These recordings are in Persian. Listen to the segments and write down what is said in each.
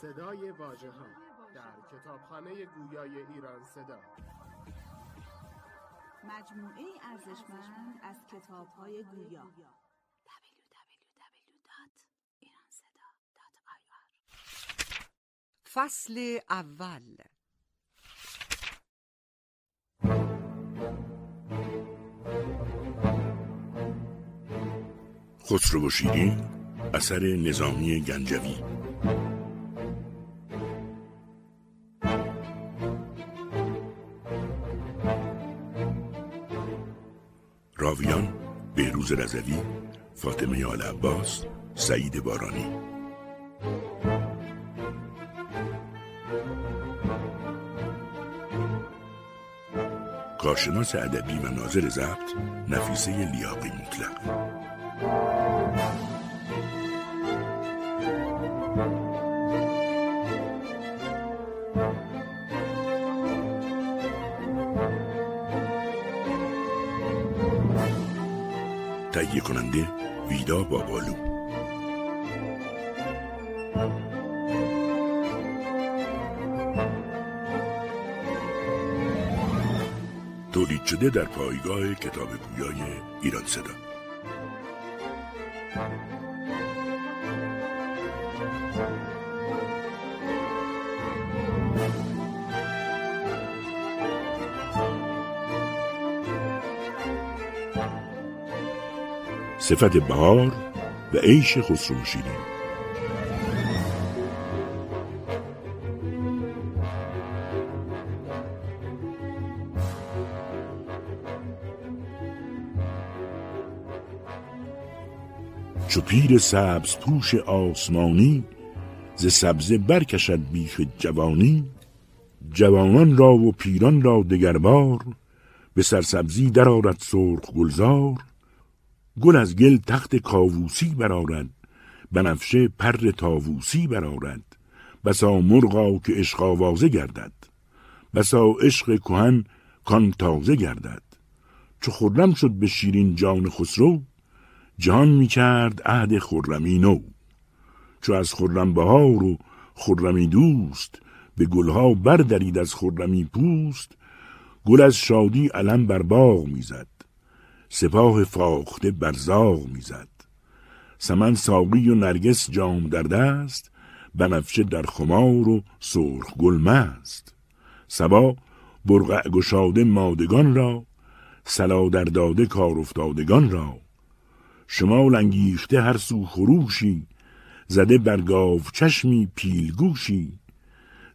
صدای واژه ها در کتابخانه گویای ایران صدا. مجموعه ارزشمند از کتاب های گویا فصل اول. خسرو و شیرین اثر نظامی گنجوی. راویان بهروز رضوی فاطمه آل عباس سعید بارانی. کارشناس ادبی و ناظر ضبط نفیسه لیاقی مطلق. تهیه کننده ویدا بابالو. تولید شده در پایگاه کتاب گویای ایران صدا. صفت بهار و عیش خسرو شیرین چو پیر سبز پوش آسمانی ز سبزه برکشد بیخ جوانی جوانان را و پیران را دگربار به سرسبزی درآرد سرخ گلزار گل از گل تخت کاووسی برارد بنفشه پر تاووسی برارد بسا مرغا که عشق آوازه گردد بسا عشق کهن کان تازه گردد. چو خرم شد به شیرین جان خسرو جان می کرد عهد خرمی نو. چو از خرم بهار و خرمی دوست به گلها بردرید از خرمی پوست. گل از شادی علم بر باغ می‌زد سپاه فاخته برزاغ می‌زد. سمن ساقی و نرگس جام در دست بنفشه در خمار و سرخ گل مست. سبا برقع گشاده مادگان را سلا در داده کار افتادگان را. شما لنگیخته هر سو خروشی زده برگاو چشمی پیلگوشی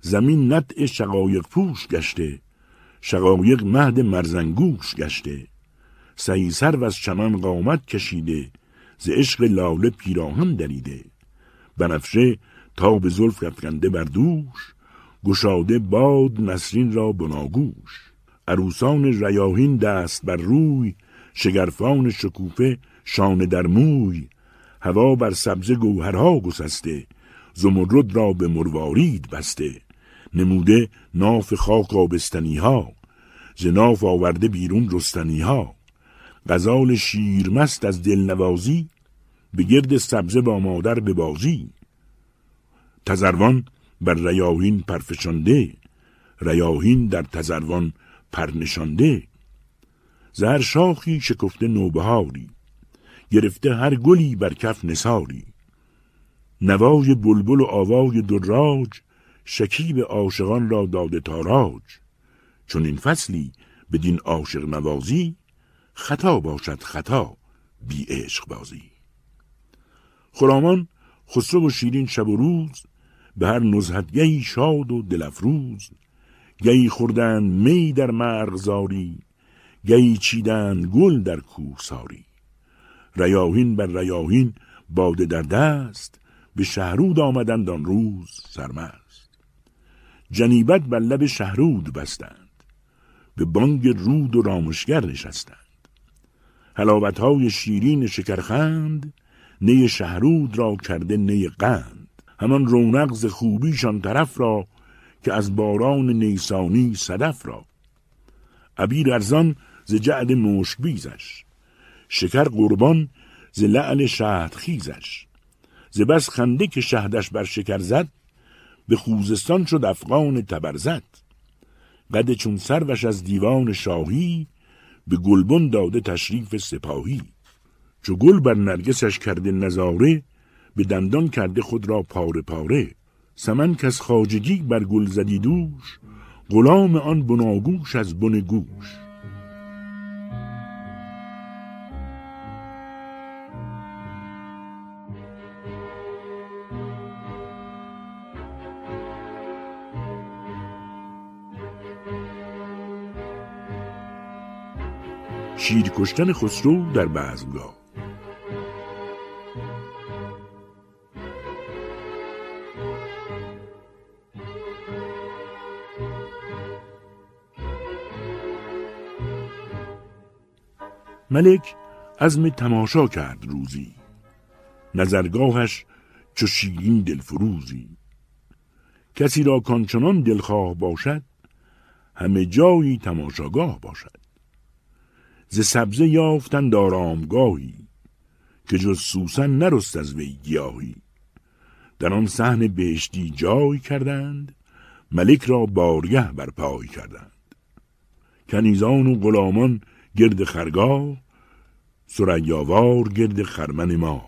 زمین نطع شقایق پوش گشته شقایق مهد مرزنگوش گشته. سعی سر از چمن قامت کشیده ز عشق لاله پیراهن دریده. بنفشه تا به زلف افکنده بر دوش گشاده باد نسرین را بناگوش عروسان ریاهین دست بر روی شگرفان شکوفه شانه در موی. هوا بر سبز گوهرها گسسته زمرد را به مروارید بسته. نموده ناف خاک آبستنی ها ز آورده بیرون رستنی ها غزال شیرمست از دلنوازی به گرد سبزه با مادر به بازی. تزروان بر ریاهین پرفشانده ریاهین در تزروان پرنشانده. زهر شاخی شکفته نوبهاری گرفته هر گلی بر کف نساری نوای بلبل و آوای دراج شکیب عاشقان را داده تاراج. چون این فصلی بدین عاشق نوازی خطا باشد خطا بی عشق بازی. خرامان خسرو و شیرین شب و روز به هر نزهتگهی شاد و دلفروز گهی خوردن می در مرغزاری گهی چیدن گل در کوهساری ریاهین بر ریاهین باده در دست به شهرود آمدند آن روز سرمست. جنیبت بر لب شهرود بستند به بانگ رود و رامشگر نشستند. حلاوت های شیرین شکرخند نی شهرود را کرده نی قند. همان رونق ز خوبیشان طرف را که از باران نیسانی صدف را. عبیر ارزان ز جعد مشک بیزش شکر قربان ز لعل شهد خیزش ز بس خنده که شهدش بر شکر زد به خوزستان شد افغان تبرزد. قد چون سروش از دیوان شاهی به گلبن داده تشریف سپاهی. چو گل بر نرگسش کرده نظاره به دندان کرده خود را پاره پاره. سمن کس خاجگی بر گل زدی دوش غلام آن بناگوش از بن گوش. شیر کشتن خسرو در بزمگاه ملک عزم تماشا کرد روزی. نظرگاهش چو شیرین دلفروزی. کسی را کانچنان دلخواه باشد همه جایی تماشاگاه باشد. ز سبزه یافتند آرامگاهی که جز سوسن نرست از وی گیاهی. در آن صحن بهشتی جای کردند ملک را بارگه بر پای کردند. کنیزان و غلامان گرد خرگاه سریاوار گرد خرمن ما.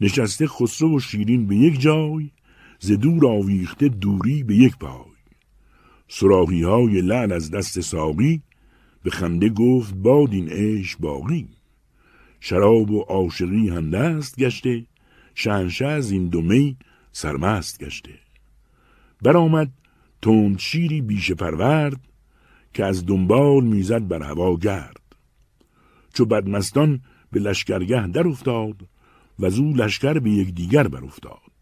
نشسته خسرو و شیرین به یک جای ز دور آویخته دوری به یک پای. سراحی های لعل از دست ساقی به خنده گفت باد این باقی. شراب و عاشقی دست گشته شهنشه از این دومی سرمست گشته. برآمد تند شیری بیش پرورد که از دنبال می‌زد بر هوا گرد. چو بدمستان به لشکرگه در افتاد و زو لشکر به یک دیگر بر افتاد.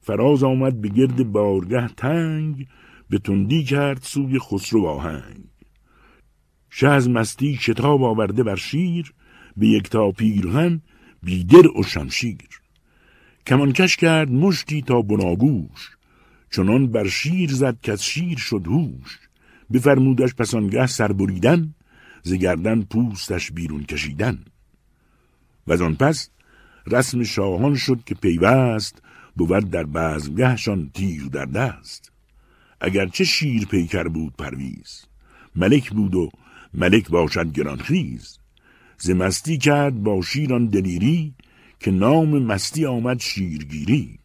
فراز آمد به گرد بارگه تنگ به تندی کرد سوی خسرو آهنگ. شه از مستی شتاب آورده بر شیر به یک تا پیرهن بیدر و شمشیر. کمانکش کرد مشتی تا بناگوش چنان بر شیر زد که شیر شد هوش. بفرمودش پسانگه سر بریدن ز گردن پوستش بیرون کشیدن. و آن پس رسم شاهان شد که پیوست بود در بزمگهشان تیر در دست. اگرچه شیر پیکر بود پرویز ملک بود و ملک باشد گرانخیز. ز مستی کرد با شیران دلیری که نام مستی آمد شیرگیری.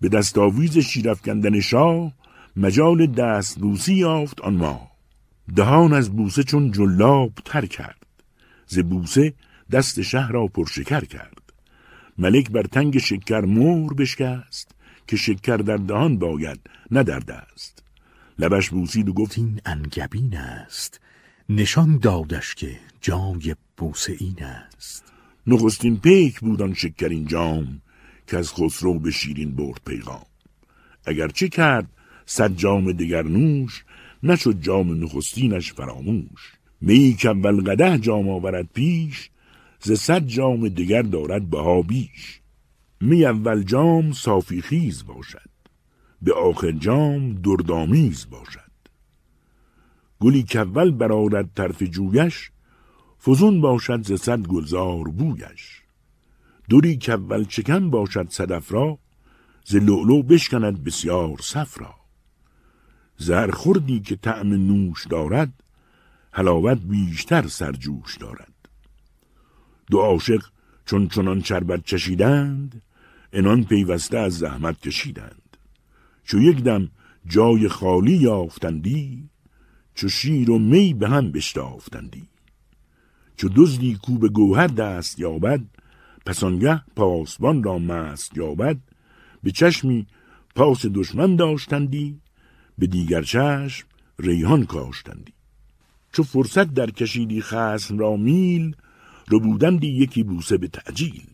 به دستاویز شیرفکندن شاه مجال دست بوسی یافت آن ما دهان از بوسه چون جلاب تر کرد. ز بوسه دست شهر را پرشکر کرد. ملک بر تنگ شکر مور بشکست که شکر در دهان باید نه در دست. لبش بوسید و گفت این انگبین است. نشان دادش که جای بوسه این است. نخستین پیک بودان شکرین جام که از خسرو به شیرین برد پیغام. چه کرد صد جام دگر نوش نشد جام نخستینش فراموش. می که اول قده جام آورد پیش ز صد جام دگر دارد بها بیش. می اول جام صافی خیز باشد به آخر جام دردامیز باشد. گلی که اول برارد طرف جویش فزون باشد ز صد گلزار بویش. دوری که اول چکن باشد صدف را ز لؤلؤ بشکند بسیار صفرا. زر خوردی که طعم نوش دارد حلاوت بیشتر سرجوش دارد. دو عاشق چون چنان شربت چشیدند انان پیوسته از زحمت کشیدند. چو یک دم جای خالی یافتندی چو شیر و می به هم بشتافتندی. چو دزدی کو به گوهر دست یابد پسانگه پاسبان را مست یابد. به چشمی پاس دشمن داشتندی به دیگر چشم ریحان کاشتندی. چو فرصت در کشیدی خسم را میل رو بودندی یکی بوسه به تعجیل.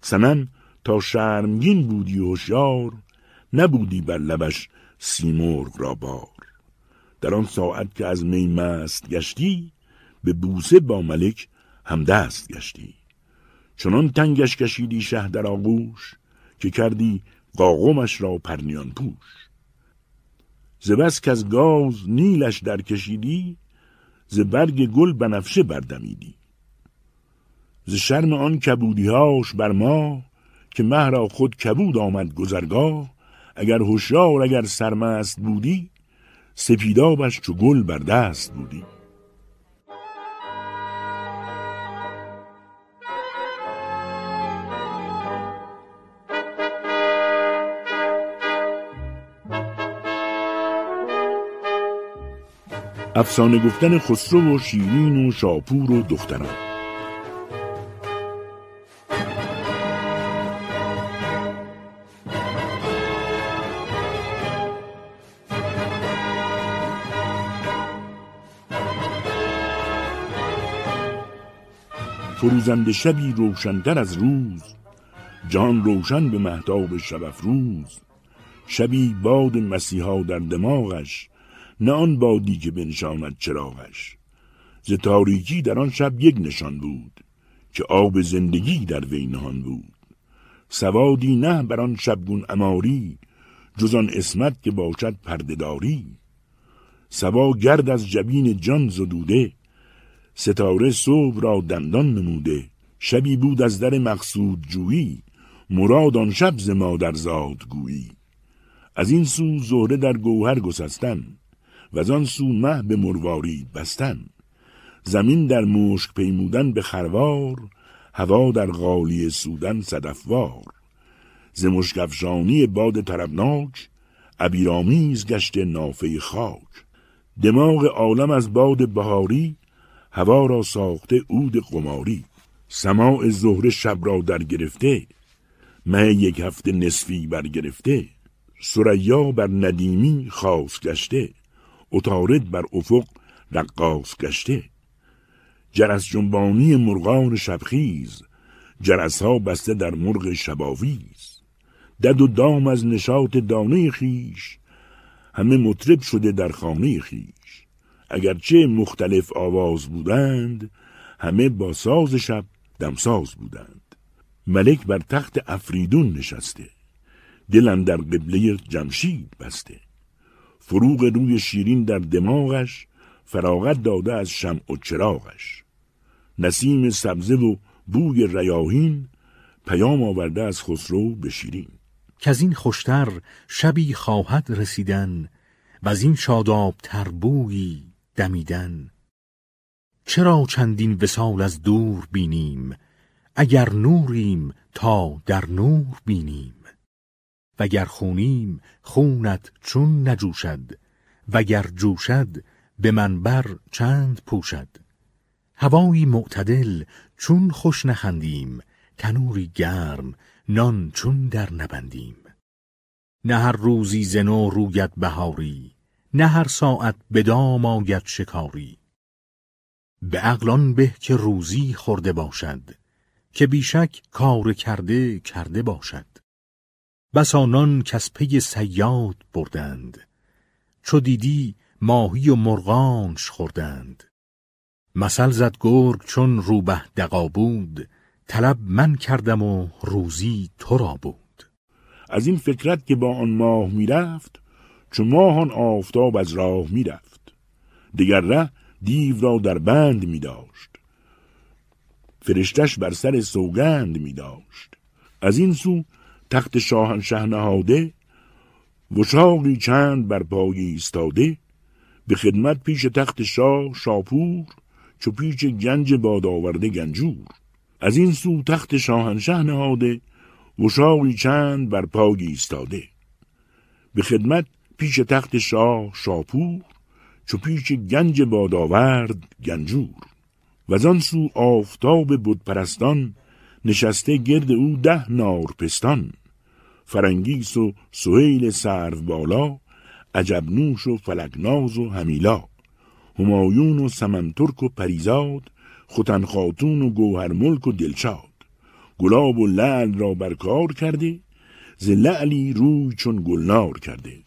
سمن تا شرمگین بودی هوشیار نبودی بر لبش سیمرغ را بار. در آن ساعت که از می مست گشتی به بوسه با ملک همدست گشتی. چنان تنگش کشیدی شه در آغوش که کردی قاقمش را پرنیان پوش. ز بس که از گاز نیلش در کشیدی ز برگ گل بنفشه بردمیدی. ز شرم آن کبودیهاش بر ما که مه را خود کبود آمد گذرگاه اگر هوشیار اگر سرمست بودی سپیدابش چو گل بر دست بودی. افسانه گفتن خسرو و شیرین و شاپور و دختران. فروزنده شبی روشنتر از روز جان روشن به مهتاب شب افروز. شبی باد مسیحا در دماغش نه آن بادی که بنشاند چراغش. ز تاریکی در آن شب یک نشان بود که آب زندگی در وی نهان بود. سوادی نه بر آن شبگون اماری جز آن اسمت که باشد پردهداری. سوا گرد از جبین جان زدوده ستاره صبح را دندان نموده. شبی بود از در مقصود جویی. مراد آن شب ز مادر زاد گویی. از این سو زهره در گوهر گسستن و از آن سو مه به مرواری بستن. زمین در مشک پیمودن به خروار هوا در غالی سودن صدفوار. ز مشکفشانی باد طربناک عبیرآمیز گشت نافه خاک. دماغ عالم از باد بهاری هوا را ساخته عود قماری. سماع زهره شب را در گرفته. مه یک هفته نصفی برگرفته سریا بر ندیمی خاص گشته. اتارد بر افق رقاص گشته. جرس جنبانی مرغان شبخیز. جرس ها بسته در مرغ شباویز. دد و دام از نشاط دانه خیش. همه مطرب شده در خانه خیش. اگرچه مختلف آواز بودند همه با ساز شب دمساز بودند. ملک بر تخت افریدون نشسته دلم در قبله جمشید بسته. فروغ روی شیرین در دماغش فراغت داده از شمع و چراغش. نسیم سبزه و بوی ریاهین پیام آورده از خسرو به شیرین. که از این خوشتر شبی خواهد رسیدن و از این شاداب تربویی دمیدن. چرا چندین وسال از دور بینیم؟ اگر نوریم تا در نور بینیم. وگر خونیم خونت چون نجوشد. وگر جوشد به منبر چند پوشد. هوایی معتدل چون خوش نخندیم. تنوری گرم نان چون در نبندیم. نه هر روزی زنو روید بهاری. نه هر ساعت به دام آید شکاری. به عقلان به که روزی خورده باشد که بیشک کار کرده کرده باشد. بس آنان کس پی سیاد بردند چو دیدی ماهی و مرغانش خوردند. مثل زد گرگ چون روبه دقا بود طلب من کردم و روزی تو را بود. از این فکرت که با آن ماه می‌رفت چو ماه آن آفتاب از راه می‌رفت. دیگر ره دیو را در بند می داشت فرشتش بر سر سوگند می داشت از این سو تخت شاهنشه نهاده وشاقی چند بر پای ایستاده به خدمت پیش تخت شاه شاپور چو پیش گنج باد آورده گنجور. از این سو تخت شاهنشه نهاده وشاقی چند بر پای ایستاده. به خدمت پیش تخت شاه شاپور چو پیش گنج باد آورد گنجور. و آن سو آفتاب بود پرستان نشسته گرد او ده نار پستان. فرنگیس و سهیل سرو بالا عجبنوش و فلکناز و همیلا. همایون و سمنترک و پریزاد خوتن خاتون و گوهر ملک و دلشاد. گلاب و لعل را برکار کرده ز لعلی روی چون گلنار کرده.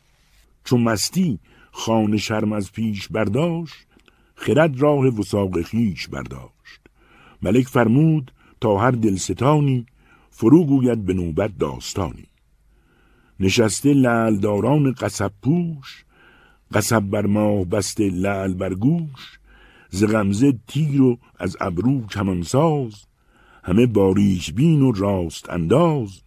چون مستی خانه شرم از پیش برداشت خرد راه وساق خیش برداشت. ملک فرمود تا هر دلستانی فرو گوید به نوبت داستانی. نشسته لعلداران قصب پوش قصب بر ماه بسته لعل بر گوش ز غمزه تیر و از ابرو کمانساز همه باریش بین و راست انداز.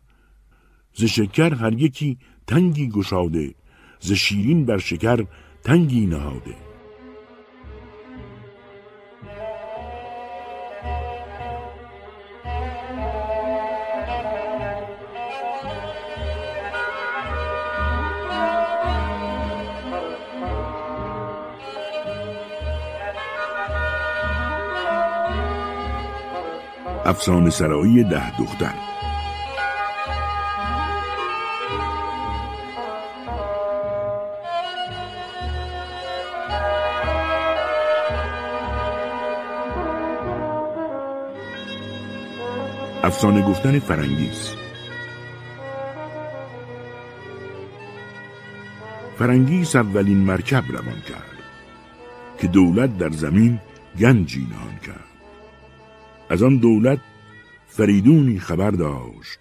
ز شکر هر یکی تنگی گشاده ز شیرین بر شکر تنگی نهاده. افسانه سرایی ده دختر. افسانه گفتن فرنگیز. فرنگیس اولین مرکب روان کرد که دولت در زمین گنجی نهان کرد. از آن دولت فریدونی خبر داشت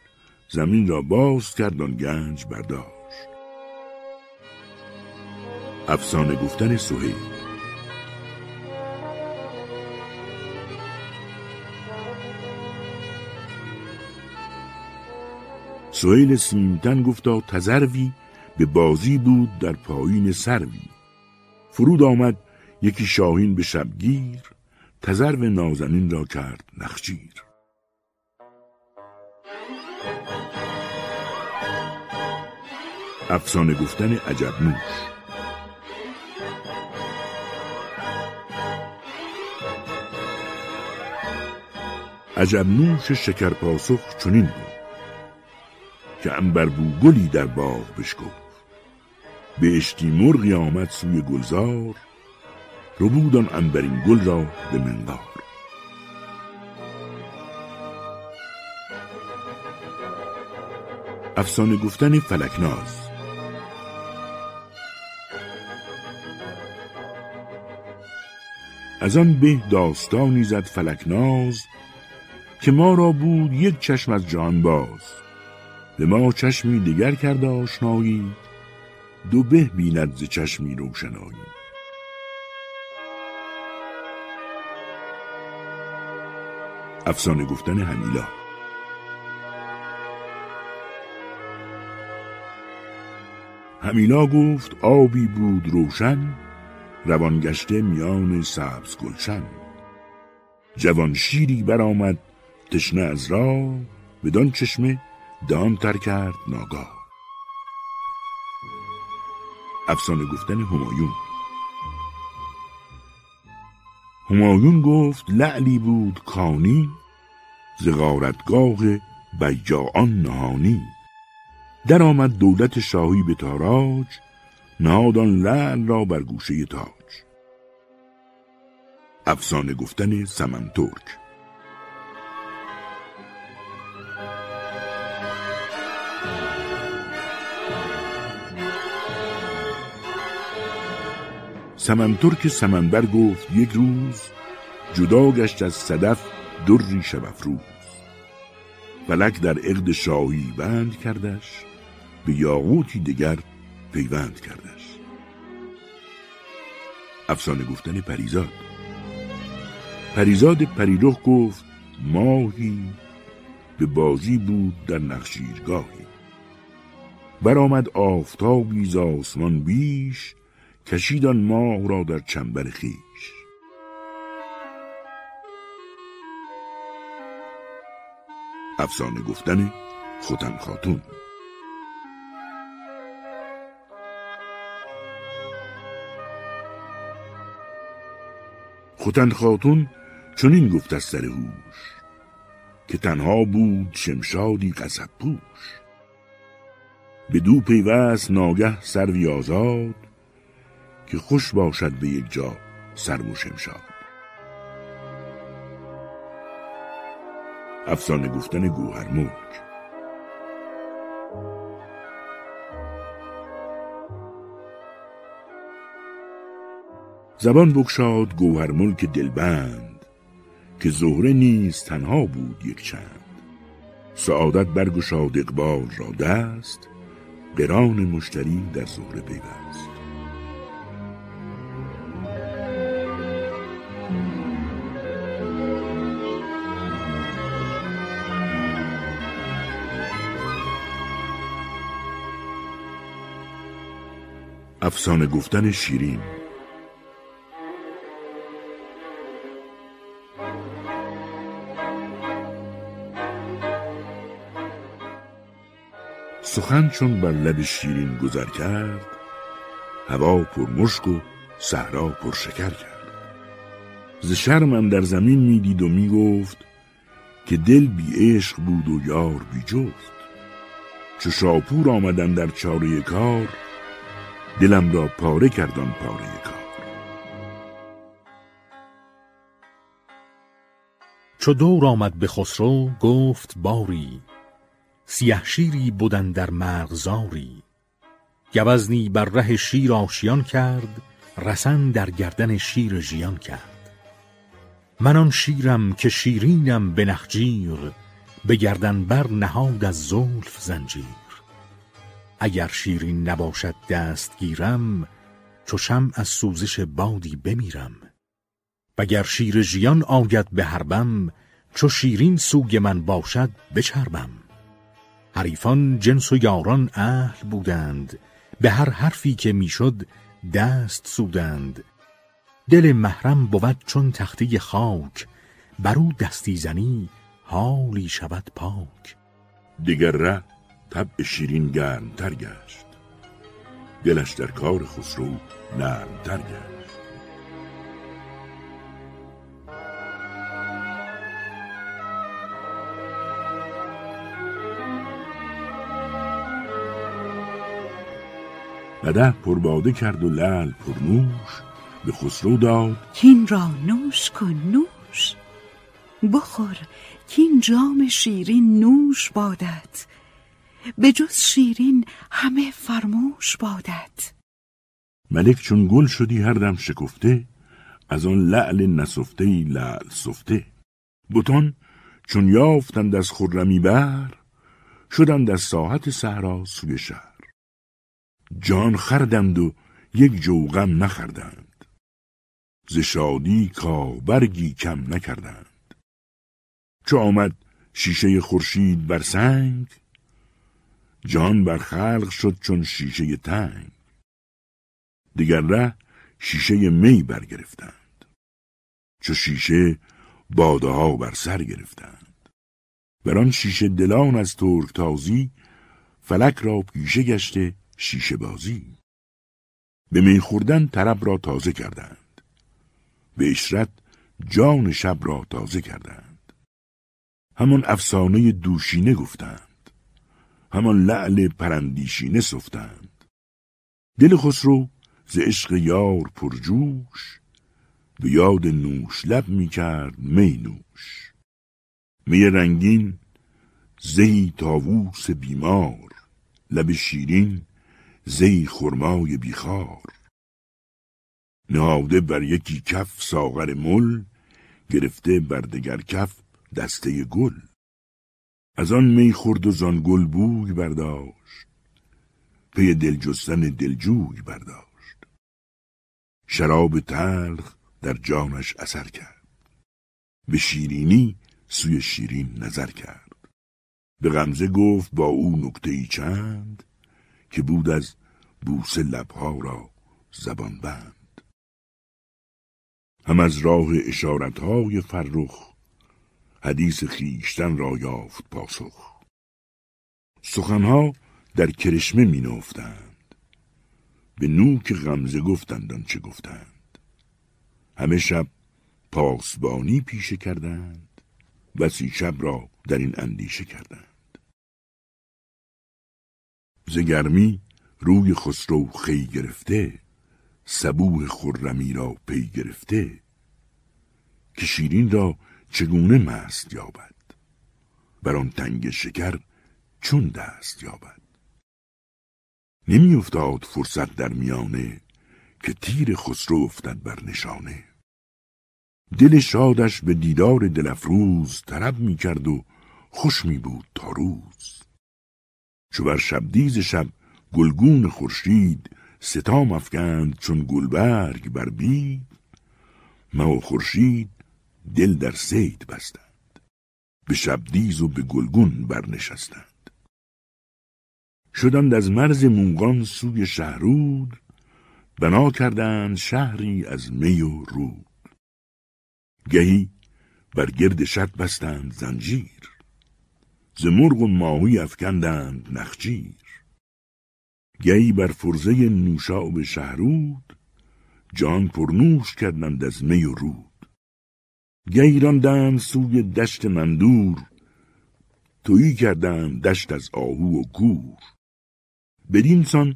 زمین را باز کرد آن گنج برداشت. افسانه گفتن سهیل سهیل سیمتن گفتا تزروی به بازی بود در پایین سروی. فرود آمد یکی شاهین به شبگیر تزرو نازنین را کرد نخجیر. افسانه گفتن عجب نوش. عجب نوش شکر پاسخ چنین بود. که انبربو گلی در باغ بشکفت. به اشتی مرغی آمد سوی گلزار ربودان انبرین گل را به منقار. افسانه گفتن فلکناز. از آن به داستانی زد فلکناز که ما را بود یک چشم از جان باز به ما چشمی دیگر کرد آشنایی دو به بیند ز چشمی روشنایی. افسانه گفتن همیلا همیلا گفت آبی بود روشن روانگشته میان سبز گلشن. جوان شیری برآمد تشنه از راه بدان چشمه دان تر کرد ناگاه. افسانه گفتن همایون. همایون گفت لعلی بود کانی ز غارتگاه نهانی. در آمد دولت شاهی به تاراج نهادان لعل را بر گوشه تاج. افسانه گفتن سمن ترک. سمن ترک سمنبر گفت یک روز جدا گشت از صدف دری شب افروز. فلک در عقد شاهی بند کردش به یاقوتی دگر پیوند کردش. افسانه گفتن پریزاد. پریزاد پریرخ گفت ماهی به بازی بود در نخشیرگاهی برآمد آفتابی ز آسمان بیش کشید آن ماه را در چنبر خیش. افسانه گفتن خوتن خاتون. خوتن خاتون چنین گفت از سر هوش که تنها بود شمشادی قصب پوش. به دو پیوست ناگه سروی آزاد که خوش باشد به یک جا سر و شمشاد. افسانه گفتن گوهر ملک. زبان بگشاد گوهر ملک دلبند که زهره نیز تنها بود یک چند. سعادت برگشاد اقبال را دست قران مشتری در زهره پیوست. افسانه گفتن شیرین. سخن چون بر لب شیرین گذر کرد هوا پر مشک و صحرا پر شکر کرد. ز شرمم در زمین می‌دید و می‌گفت که دل بی عشق بود و یار بی جفت. چو شاپور آمدم در چاره کار دلم را پاره کردن پاره کار. چو دور آمد به خسرو گفت باری سیه شیری بودن در مرغزاری گوزنی بر ره شیر آشیان کرد رسن در گردن شیر ژیان کرد. من آن شیرم که شیرینم به نخجیر به گردن بر نهاد از زلف زنجیر. اگر شیرین نباشد دست گیرم چو شمع از سوزش بادی بمیرم. وگر شیر ژیان آید به حربم چو شیرین سوی من باشد بچربم. حریفان جنس و یاران اهل بودند به هر حرفی که می‌شد دست سودند. دل محرم بود چون تختی خاک بر دستی زنی حالی شود پاک. دیگر ره طبع شیرین گرمتر گشت. دلش در کار خسرو نرمتر گشت. قده پرباده کرد و لعل پرنوش به خسرو داد. کین را نوش کن نوش. بخور کین جام شیرین نوش بادت. به جز شیرین همه فرموش بادت. ملک چون گل شدی هر دم شکفته از آن لعل نسفته لعل سفته. بتان چون یافتند از خرمی بر شدند از ساحت صحرا سوی شهر. جان خردند و یک جوغم نخردند. ز شادی کاوبرگی کم نکردند. چو آمد شیشه خورشید بر سنگ جان بر خلق شد چون شیشه تنگ. دیگر ره شیشه می برگرفتند. چو شیشه باده ها بر سر گرفتند. بر آن شیشه دلان از ترک تازی فلک را پیشه گشته شیشه بازی. به می خوردن طرب را تازه کردند. به اشرت جان شب را تازه کردند. همان افسانه دوشینه گفتند. همان لعل پرندیشینه سفتند. دل خسرو ز عشق یار پرجوش به یاد نوش لب می کرد می نوش. می رنگین زهی تاووس بیمار لب شیرین زی خرمای بیخار. نهاده بر یکی کف ساغر مل گرفته بر دگر کف دسته گل. از آن می خورد و زان گل بوی برداشت. پی دلجستن دلجوی برداشت. شراب تلخ در جانش اثر کرد. به شیرینی سوی شیرین نظر کرد. به غمزه گفت با او نکته ای چند که بود از بوس لبها را زبان بند. هم از راه اشارتهای فرخ حدیث خیشتن را یافت پاسخ. سخنها در کرشمه می نفتند. به نوک غمزه گفتند چه گفتند. همه شب پاسبانی پیشه کردند بسی شب را در این اندیشه کردند. زگرمی روی خسرو خی گرفته سبوه خرمی را پی گرفته. که شیرین را چگونه مست یابد؟ بر آن تنگ شکر چون دست یابد؟ نمی افتاد فرصت در میانه که تیر خسرو افتد بر نشانه. دل شادش به دیدار دلفروز طرب می کرد و خوش می بود تا روز. چو بر شبدیز شب گلگون خورشید ستام افکند چون گلبرگ بر بید ما و خورشید دل در سید بستند. به شبدیز و به گلگون برنشستند. شدند از مرز موغان سوی شهرود بنا کردند شهری از می و رود. گهی بر گرد شط بستند زنجیر ز مرغ و ماهی افکندند نخجیر. گهی بر فرزه نوشاب شهرود جان پرنوش کردند از می و رود. گهی راندند سوی دشت مندور. تویی کردند دشت از آهو و گور. بدین سان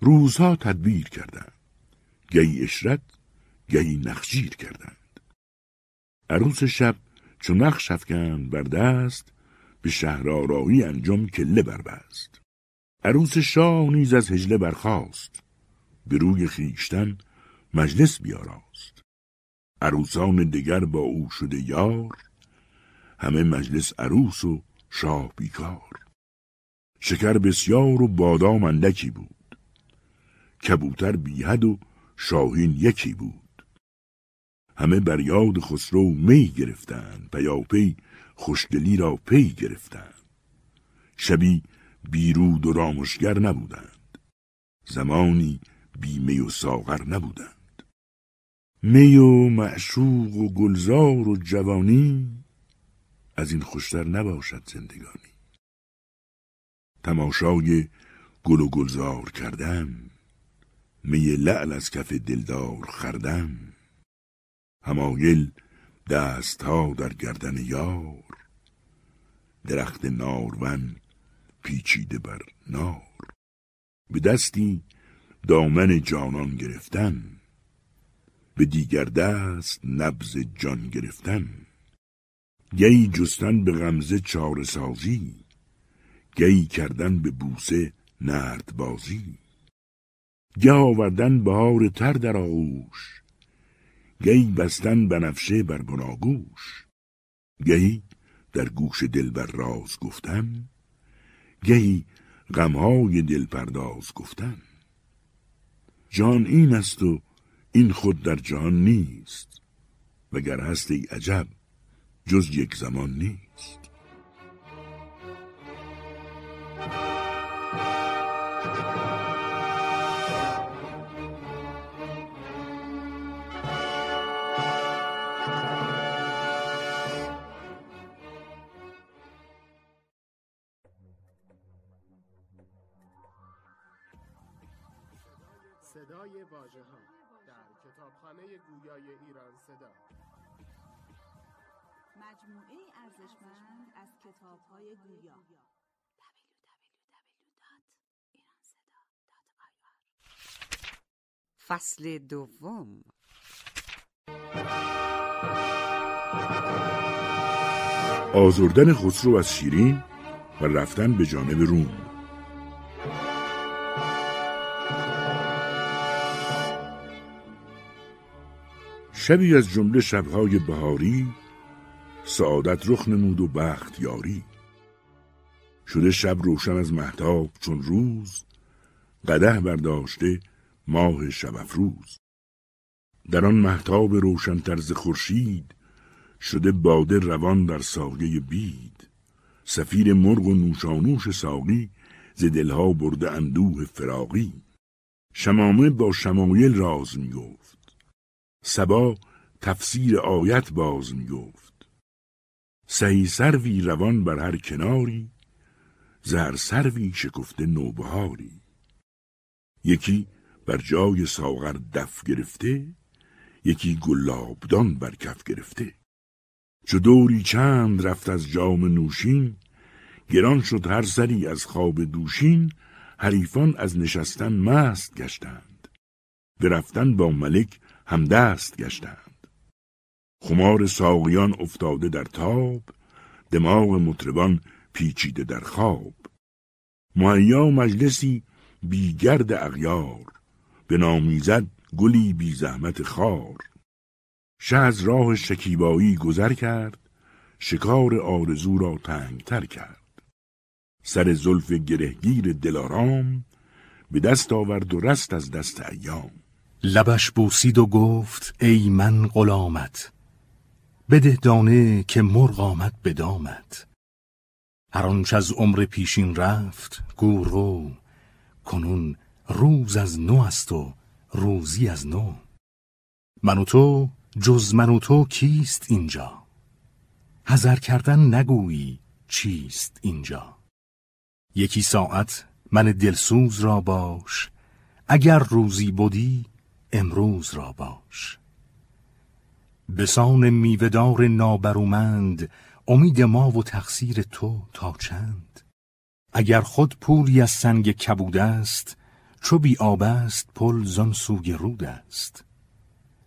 روزها تدبیر کردند گهی اشرت گهی نخجیر کردند. عروس شب چو نقش افکند بر دست به شهرآرایی انجام کله بربست عروس شاه نیز از هجله برخاست. به روی خیشتن مجلس بیاراست. عروسان دگر با او شده یار. همه مجلس عروس و شاه بیکار. شکر بسیار و بادام اندکی بود. کبوتر بیهد و شاهین یکی بود. همه بر یاد خسرو می گرفتند. پیاپی خوشدلی را پی گرفتند. شبی بیرود و رامشگر نبودند. زمانی بیمه و ساغر نبودند. می و معشوق و گلزار و جوانی از این خوشتر نباشد زندگانی. تماشای گل و گلزار کردن می لعل از کف دلدار خردن همایل دستها در گردن یار درخت نارون پیچیده بر نار. به دستی دامن جانان گرفتن به دیگر دست نبز جان گرفتن. گی جستن به غمزه چار سازی. گی کردن به بوسه نرد بازی. گه آوردن بهار تر در آغوش. گی بستن بنفشه بر بناگوش. گهی در گوش دل بر راز گفتن. گهی غمهای دل پرداز گفتن. جان این است و این خود در جهان نیست وگر هست ای عجب جز یک زمان نیست. صدای واژه ها گویای ایران صدا. مجموعه ارزشمند از کتاب های گویا www.iranseda.ir فصل دوم. آزردن خسرو از شیرین و رفتن به جانب روم. شبی از جمله شبهای بهاری سعادت رخ نمود و بخت یاری. شده شب روشن از محتاب چون روز قده برداشته ماه شب افروز. در آن محتاب روشن طرز خورشید شده باده روان در سایه بید. سفیر مرغ و نوشانوش ساقی ز دلها برده اندوه فراقی شمامه با شمایل راز می گفت سبا تفسیر آیت باز می گفت سهی سروی روان بر هر کناری زر سروی شکفته نوبهاری. یکی بر جای ساغر دف گرفته یکی گلابدان بر کف گرفته. چو دوری چند رفت از جام نوشین گران شد هر سری از خواب دوشین حریفان از نشستن مست گشتند. به رفتن با ملک همدست گشتند. خمار ساقیان افتاده در تاب دماغ مطربان پیچیده در خواب. مهیا مجلسی بیگرد اغیار به نامیزد گلی بی زحمت خار. شه از راه شکیبایی گذر کرد شکار آرزو را تنگتر کرد. سر زلف گرهگیر دلارام به دست آورد و رست از دست ایام. لبش بوسید و گفت ای من غلامت بده دانه که مرغ آمد به دامت. هر آنچ از عمر پیشین رفت گو رو کنون روز از نو است و روزی از نو. من و تو جز من و تو کیست اینجا؟ هزر کردن نگویی چیست اینجا؟ یکی ساعت من دلسوز را باش اگر روزی بودی امروز را باش. بسان میوهدار نابرومند امید ما و تقصیر تو تا چند؟ اگر خود پولی از سنگ کبود است چو بی آب است پل زان سوی رود است.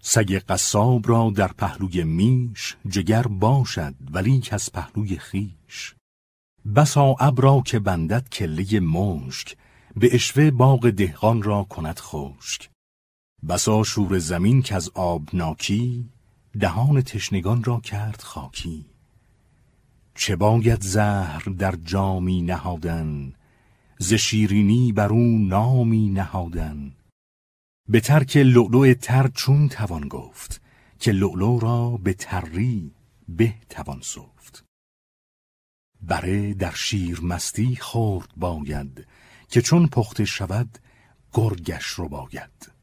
سگ قصاب را در پهلوی میش جگر باشد ولی از پهلوی خیش بسا ابرا که بندد کله مشک به اشوه باغ دهقان را کند خشک. بسا شور زمین که از آب ناکی دهان تشنگان را کرد خاکی. چه باید زهر در جامی نهادن ز شیرینی بر او نامی نهادن؟ به ترک لؤلؤ تر چون توان گفت که لؤلؤ را به تری به توان سفت. بره در شیر مستی خورد باید که چون پخته شود گرگش رو باید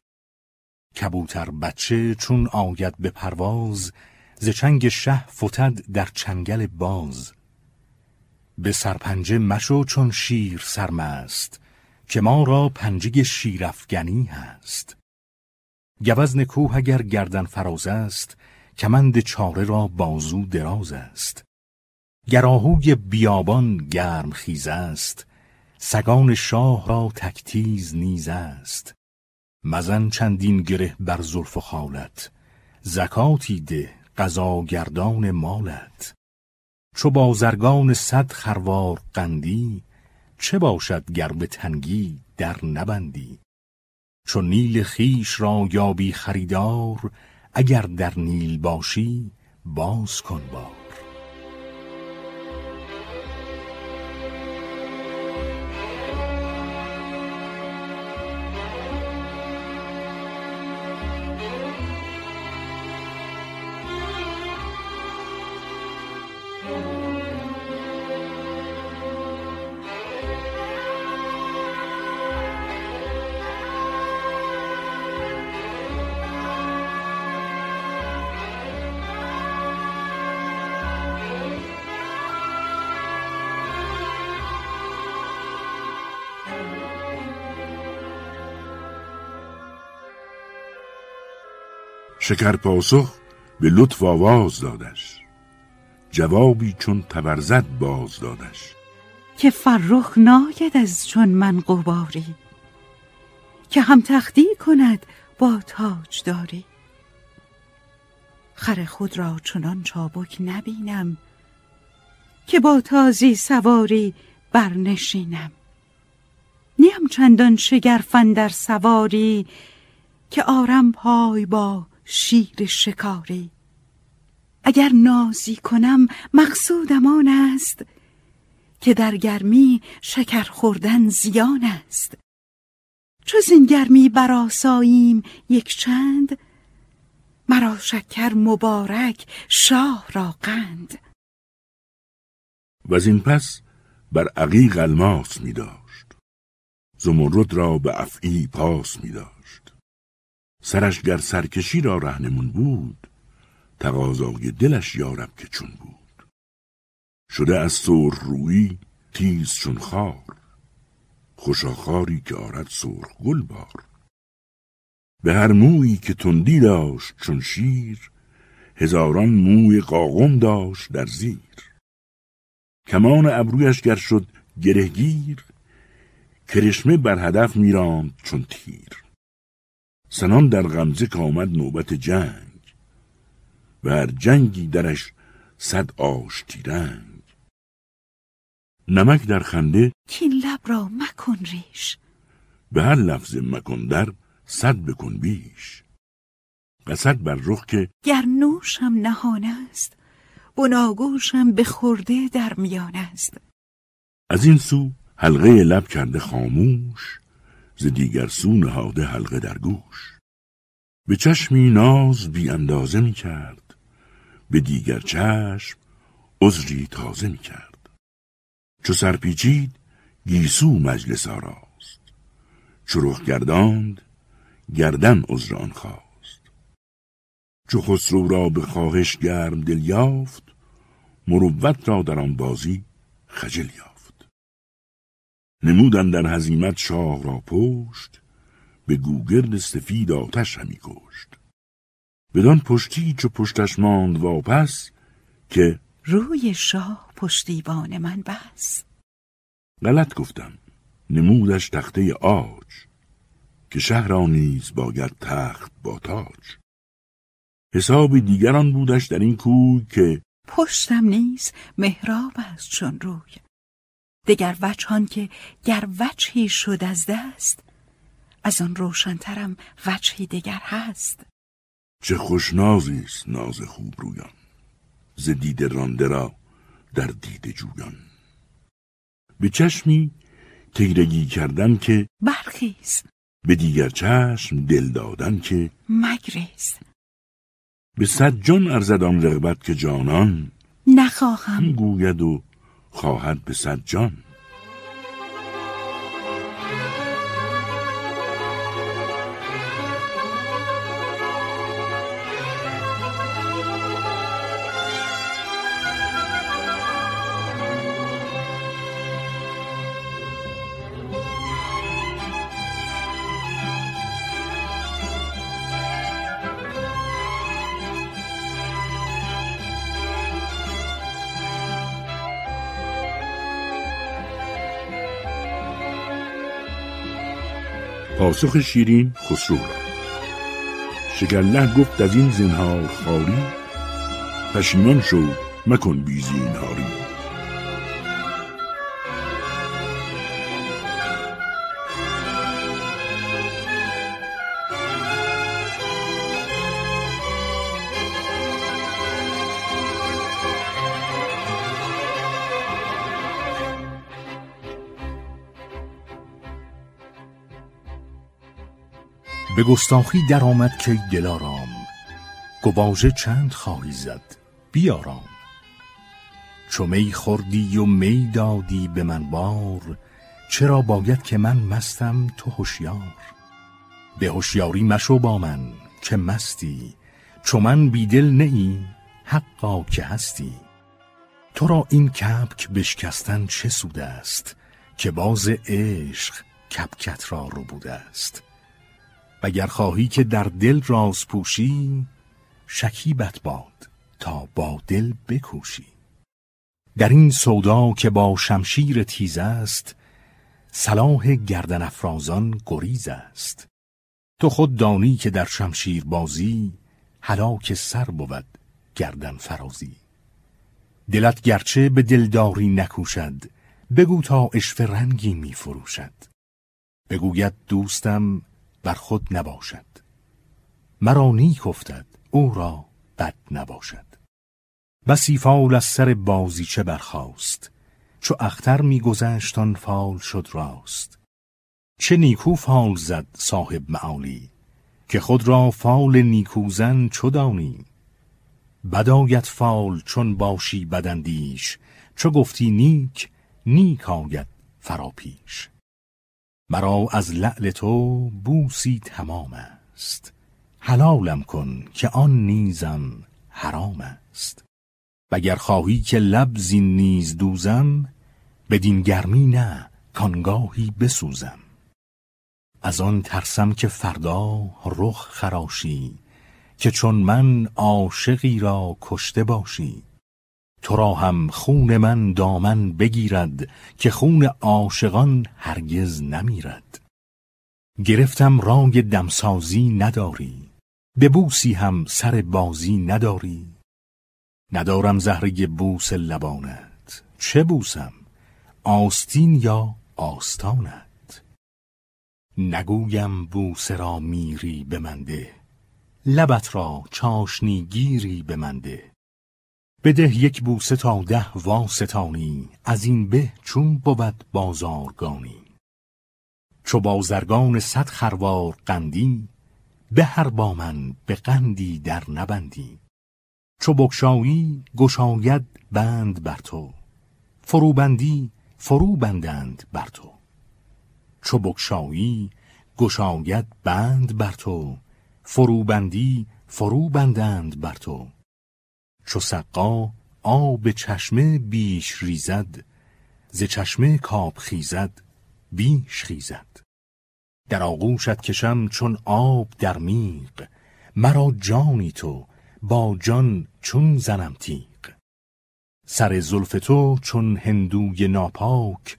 کبوتر بچه چون آید به پرواز ز چنگ شه فتد در چنگل باز. به سرپنجه مشو چون شیر سرمست که ما را پنجه شیرافگنی هست. گوزن کوه اگر گردن فراز است کمند چاره را بازو دراز است. گراهوی بیابان گرم خیز است سگان شاه را تکتیز نیز است. مزن چندین گره بر زلف و خالت. زکاتی ده قضاگردان مالت. چو بازرگان صد خروار قندی چه باشد گر به تنگی در نبندی؟ چو نیل خیش را یابی خریدار اگر در نیل باشی باز کن بار شکر پاسخ به لطف آواز دادش. جوابی چون تبرزد باز دادش. که فرخ ناید از چون من قباری که هم تختی کند با تاج داری خر خود را چنان چابک نبینم که با تازی سواری برنشینم. نیم چندان شگرفن در سواری که آرم پای با شیر شکاری. اگر نازی کنم مقصودم آن است که در گرمی شکر خوردن زیان است. چو این گرمی براساییم یک چند مرا شکر مبارک شاه را قند. و این پس بر عقیق الماس می داشت. زمرد را به افعی پاس می داشت. سرش گر سرکشی را رهنمون بود تقاضای دلش یارب که چون بود. شده از سرخ روی تیز چون خار خوشاخاری که آرد سرخ گل بار. به هر مویی که تندی داشت چون شیر هزاران موی قاقم داشت در زیر. کمان ابرویش گر شد گرهگیر کرشمه بر هدف میراند چون تیر. سنان در غمزه که آمد نوبت جنگ و هر جنگی درش صد آشتی رنگ. نمک در خنده کین لب را مکن ریش. به هر لفظ مکن در صد بکن بیش. قصد بر رخ که گر نوشم نهان است بناگوشم به خورده در میان است. از این سو حلقه لب کرده خاموش ز دیگر سو نهاده حلقه در گوش. به چشمی ناز بی اندازه می کرد. به دیگر چشم عذری تازه می کرد. چو سرپیچید گیسو مجلس آراست. چو رخ گرداند گردن عذران خواست. چو خسرو را به خواهش گرم دل یافت مروت را در آن بازی خجل یافت. نمودن در هزیمت شاه را پشت به گوگرد سفید آتش همی کشت. بدان پشتی چو پشتش ماند واپس که روی شاه پشتیبان من بس. غلط گفتم نمودش تخته آج که شهر نیز باید تخت با تاج. حساب دیگران بودش در این کوی که پشتم نیز مهراب است چون روی. دگر وجهان که گر وجهی شد از دست از آن روشنترم وجهی دگر هست. چه خوشنازی است ناز خوب رویان ز دید رانده را در دید جویان. به چشمی تیرگی کردن که برخیز به دیگر چشم دل دادن که مگریز به صد جان ارزد آن رغبت که جانان نخواهم. گوید و خواهد به صد جان. پاسخ شیرین خسرو را. شگرله گفت از این زنهار خاری پشیمان شو مکن بی زینهاری. به گستاخی درآمد که دلارام. گواژه چند خواهی زد؟ بیارام. چو می خوردی و می دادی به من بار چرا باید که من مستم تو هوشیار به هوشیاری مشو با من که مستی چو من بیدل ای حقا که هستی. تو را این کپک بشکستن چه سود است که باز عشق کپکت را رو بوده است. وگر خواهی که در دل راز پوشی شکیبت باد تا با دل بکوشی. در این سودا که با شمشیر تیز است صلاح گردن افرازان گریز است. تو خود دانی که در شمشیر بازی هلاک سر بود گردن فرازی. دلت گرچه به دلداری نکوشد بگو تا اشف رنگی می فروشد بگوید دوستم بر خود نباشد. مرا نیک افتد او را بد نباشد. بسی فال از سر بازیچه برخاست چو اختر میگذشت آن فال شد راست. چه نیکو فال زد صاحب معالی که خود را فال نیکوزن چو دانی؟ بدایت فال چون باشی بدندیش چو گفتی نیک نیک آید فراپیش مرا از لعل تو بوسی تمام است. حلالم کن که آن نیزم حرام است. وگر خواهی که لب زین نیز دوزم بدین گرمی نه کانگاهی بسوزم. از آن ترسم که فردا رخ خراشی که چون من عاشقی را کشته باشی تو را هم خون من دامن بگیرد که خون عاشقان هرگز نمیرد. گرفتم رای دمسازی نداری به بوسی هم سر بازی نداری. ندارم زهره بوس لبانت چه بوسم؟ آستین یا آستانت؟ نگویم بوس را میری به منده لبت را چاشنی گیری به منده بده یک بوسه تا ده واستانی از این به چون بود بازارگانی. چو بازرگان صد خروار قندی به هر با من به قندی در نبندی. چو بکشایی گشاید بند بر تو فروبندی فرو بندند بر تو. چو بکشایی گشاید بند بر تو فروبندی فرو بندند بر تو. چو سقا آب چشمه بیش ریزد ز چشمه کاب خیزد بیش خیزد. در آغوشت کشم چون آب در میغ مرا جانی تو با جان چون زنم تیغ. سر زلف تو چون هندوی ناپاک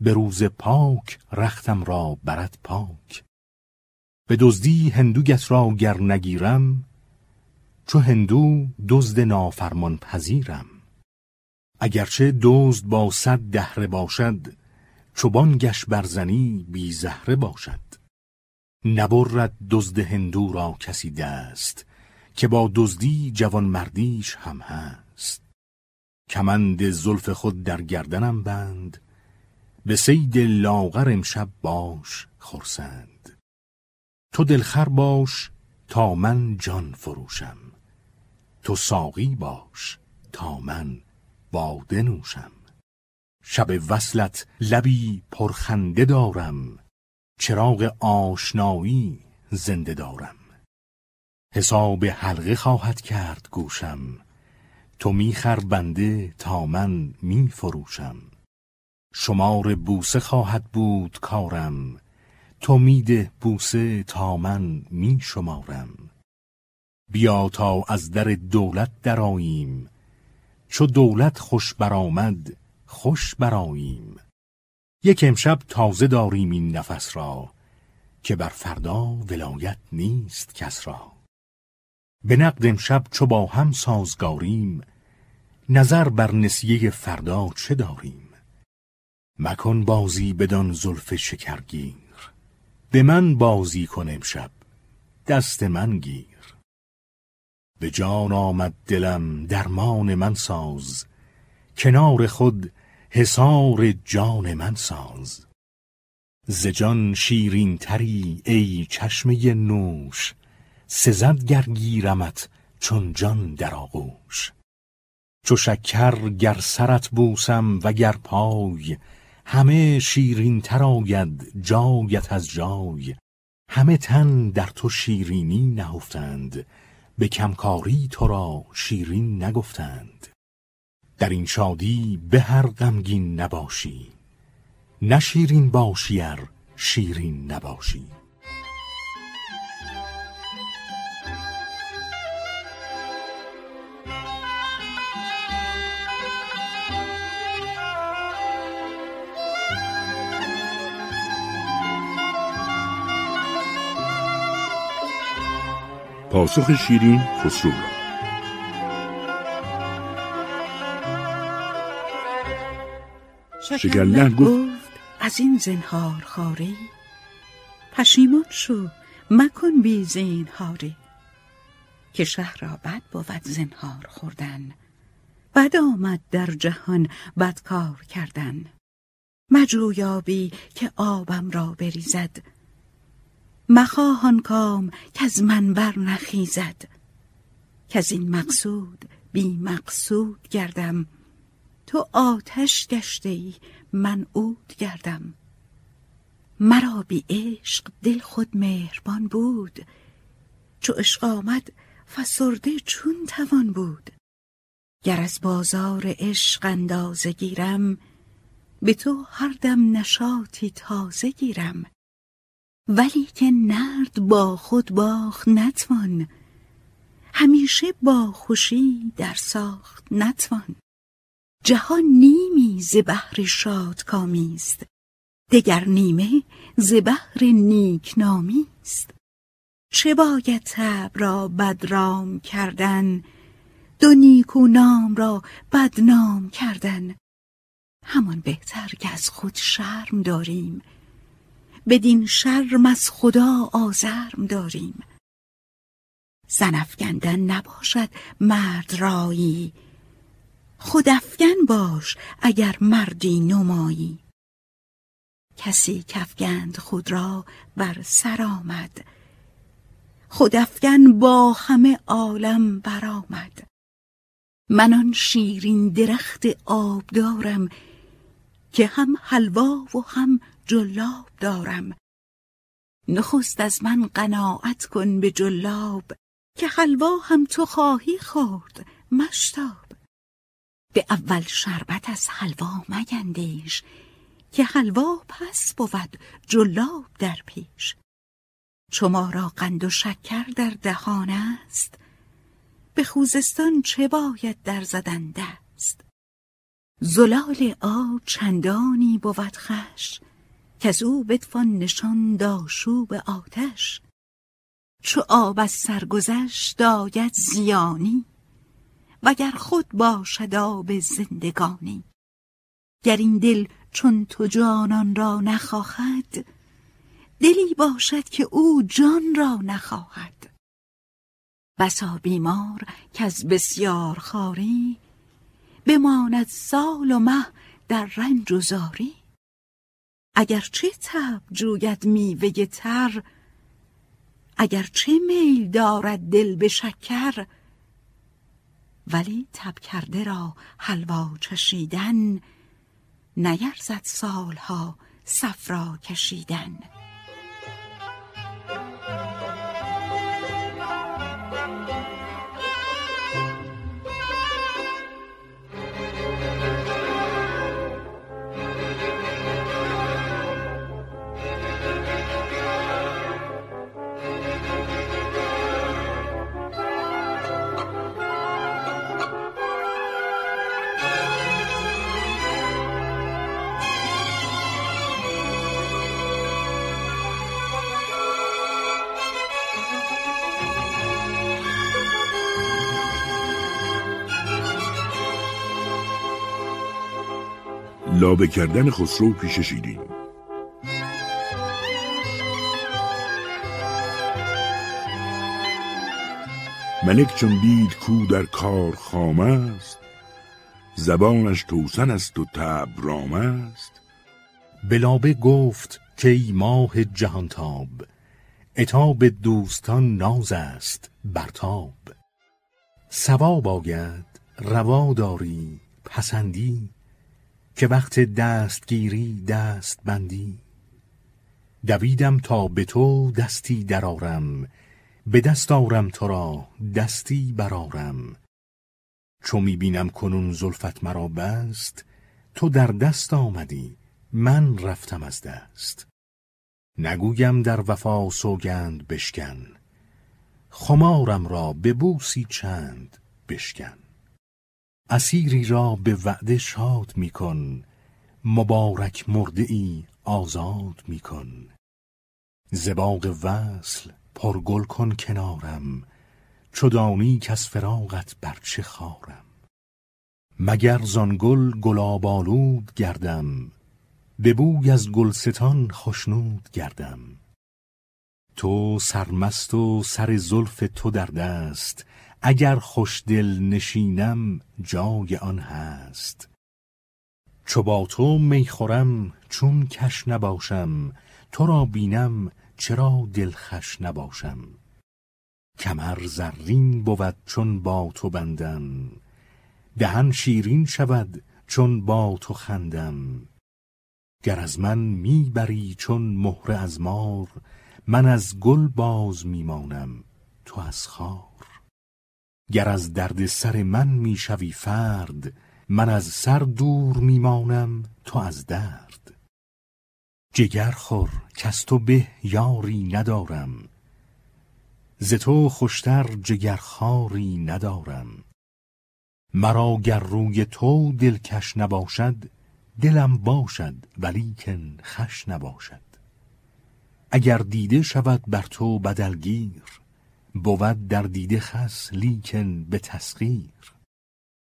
به روز پاک رختم را برد پاک. به دزدی هندویت را گر نگیرم چو هندو دزد نافرمان پذیرم. اگرچه دزد با صد دهره باشد چوبان گش برزنی بی زهره باشد. نبرد دزد هندو را کسی دست که با دزدی جوان مردیش هم هست. کمند زلف خود در گردنم بند به سید لاغر امشب باش خورسند تو دلخر باش تا من جان فروشم. تو ساقی باش تا من باده نوشم. شب وصلت لبی پرخنده دارم چراغ آشنایی زنده دارم. حساب حلقه خواهد کرد گوشم تو میخر بنده تا من میفروشم شمار بوسه خواهد بود کارم تو میده بوسه تا من می شمارم. بیا تا از در دولت دراییم چو دولت خوش برآمد خوش براییم یک امشب تازه داریم این نفس را که بر فردا ولایت نیست کس را. به نقد امشب چو با هم سازگاریم نظر بر نسیه فردا چه داریم؟ مکن بازی بدان زلف شکرگیر. به من بازی کن امشب دست من گیر. به جان آمد دلم درمان من ساز. کنار خود حسار جان من ساز. ز جان شیرین تری ای چشمه نوش سزد گر گیرمت چون جان در آغوش. چو شکر گر سرت بوسم و گر پای همه شیرین تر آید جایت از جای. همه تن در تو شیرینی نهفتند به کمکاری تو را شیرین نگفتند. در این شادی به هر غمگین نباشی نه شیرین باشی شیرین نباشی. پاسخ شیرین خسرو را. شگرلن گفت از این زنهار خاری پشیمان شو مکن بی زنهاری که شهر را بد بود زنهار خوردن. بد آمد در جهان بدکار کردن. مجویابی که آبم را بریزد. مخواهان کام که از من بر نخیزد. که از این مقصود بی مقصود گردم. تو آتش گشته ای من عود گردم. مرا بی عشق دل خود مهربان بود. چو عشق آمد فسرده چون توان بود. گر از بازار عشق اندازه گیرم به تو هر دم نشاطی تازه گیرم. ولی که نرد با خود باخت نتوان. همیشه با خوشی در ساخت نتوان. جهان نیمی ز بحر شادکامی است. دگر نیمه ز بحر نیکنامی است. چه باید تب را بدرام کردن؟ دو نیکو نام را بدنام کردن. همان بهتر که از خود شرم داریم. بدین شرم از خدا آزرم داریم. زن افگندن نباشد مرد رایی. خود باش اگر مردی نمایی. کسی کفگند خود را بر سر آمد. خود افگن با همه عالم برآمد من آن شیرین درخت آب دارم که هم حلوا و هم جلاب دارم. نخست از من قناعت کن به جلاب که حلوا هم تو خواهی خورد مشتاب. به اول شربت از حلوا مگندیش که حلوا پس بود جلاب در پیش. شما را قند و شکر در دهان است به خوزستان چه باید در زدن دست؟ زلال آب چندانی بود خش که از او بتوان نشان داشوب آتش. چو آب از سرگذشت داید زیانی وگر خود باشد آب زندگانی. گر این دل چون تو جانان را نخواهد دلی باشد که او جان را نخواهد. بسا بیمار که از بسیار خاری بماند سال و مه در رنج و زاری. اگر چه تب جوید میوه تر اگر چه میل دارد دل به شکر ولی تب کرده را حلوا چشیدن نیرزد سالها صفرا کشیدن. لابه کردن خسرو پیش شیرین. ملک چون دید کو در کار خام است زبانش توسن است و تب رام است. بلابه گفت که ای ماه جهانتاب اتاب دوستان ناز است برتاب سواب آید روا داری پسندی. که وقت دستگیری دست بندی. دویدم تا به تو دستی درارم به دست آرم تو را دستی برارم چو می‌بینم کنون زلفت مرا بست تو در دست آمدی من رفتم از دست. نگویم در وفا سوگند بشکن خمارم را به بوسی چند بشکن. اسیری را به وعده شاد میکن مبارک مرده ای آزاد میکن. زباغ وصل پرگل کن کنارم چدانی که از فراغت بر چه خارم. مگر زان گل گلاب گردم به بوی از گلستان خشنود گردم. تو سرمست و سر زلف تو در دست اگر خوشدل نشینم جای آن هست. چو با تو می خورم چون کش نباشم تو را بینم چرا دلخش نباشم. کمر زرین بود چون با تو بندم دهن شیرین شود چون با تو خندم. گر از من می‌بری چون مهره از مار من از گل باز میمانم تو از خار گر از درد سر من می‌شوی فرد من از سر دور میمانم تو از درد. جگر خور کس تو به یاری ندارم ز تو خوشتر جگرخواری ندارم. مرا گر روی تو دلکش نباشد دلم باشد ولیکن خش نباشد. اگر دیده شود بر تو بدلگیر بود در دیده خس لیکن به تسخیر.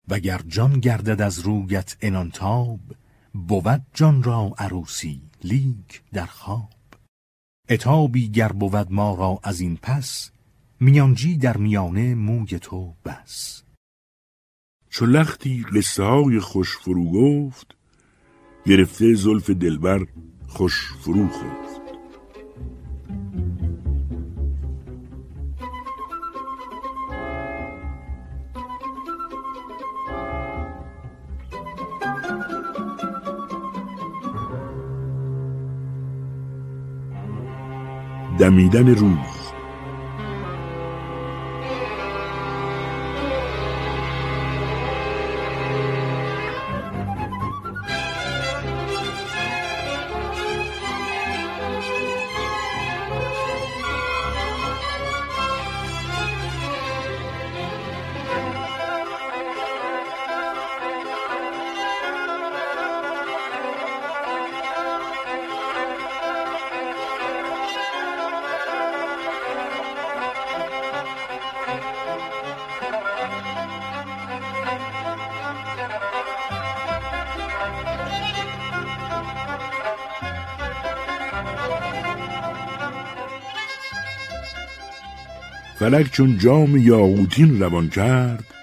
وگر جان گردد از رویت انانتاب بود جان را عروسی لیک در خواب. اتابی گر بود ما را از این پس میانجی در میانه موی تو بس. چو لختی قصه های خوش فرو گفت گرفته زلف دلبر خوش فرو خفت. دمیدن روز فلک چون جام یاقوتین روان کرد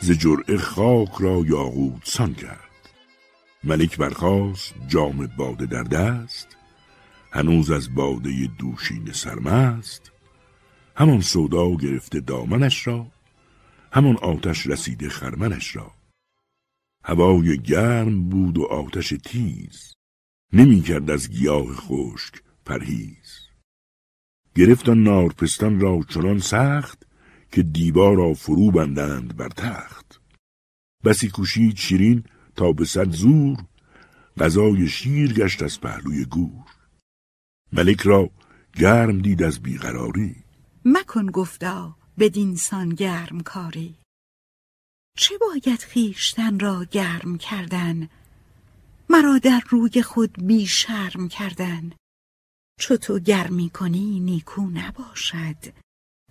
ز جرعه خاک را یاقوت سان کرد. ملک برخاست جام باده در دست هنوز از باده دوشین سرمست. همان سودا گرفته دامنش را همان آتش رسیده خرمنش را. هوای گرم بود و آتش تیز نمی کرد از گیاه خشک پرهیز. گرفت آن نارپستان را چنان سخت که دیوار را فرو بندند بر تخت. بسی کوشید شیرین تا به صد زور غذای شیر گشت از پهلوی گور. ملک را گرم دید از بیقراری. مکن گفتا بدینسان گرم کاری. چه باید خیشتن را گرم کردن؟ مرا در روی خود بی شرم کردن. چو تو گرمی کنی نیکو نباشد.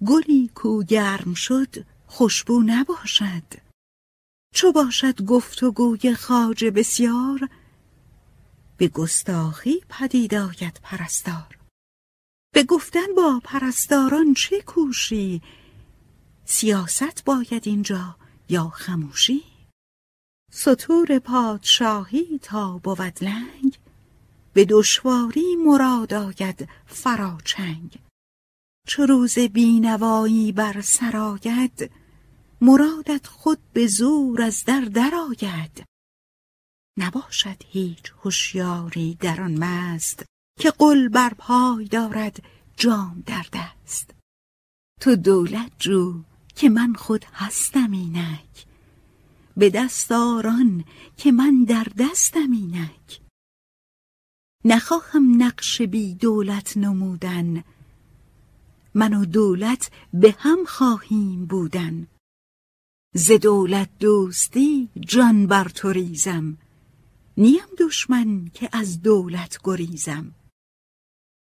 گلی کو گرم شد خوشبو نباشد. چو باشد گفت و گوی خاجه بسیار به گستاخی پدید آید پرستار. به گفتن با پرستاران چه کوشی؟ سیاست باید اینجا یا خموشی؟ سطور پادشاهی تا بود لنگ به دشواری مراد آید فراچنگ. چو روز بینوایی بر سرآید مرادت خود به زور از در درآید نباشد هیچ هوشیاری در آن مست که قل بر پای دارد جام در دست. تو دولت جو که من خود هستم اینک به دست آران که من در دستم اینک. نخواهم نقش بی دولت نمودن. من و دولت به هم خواهیم بودن. ز دولت دوستی جان بر تو ریزم. نیم دشمن که از دولت گریزم.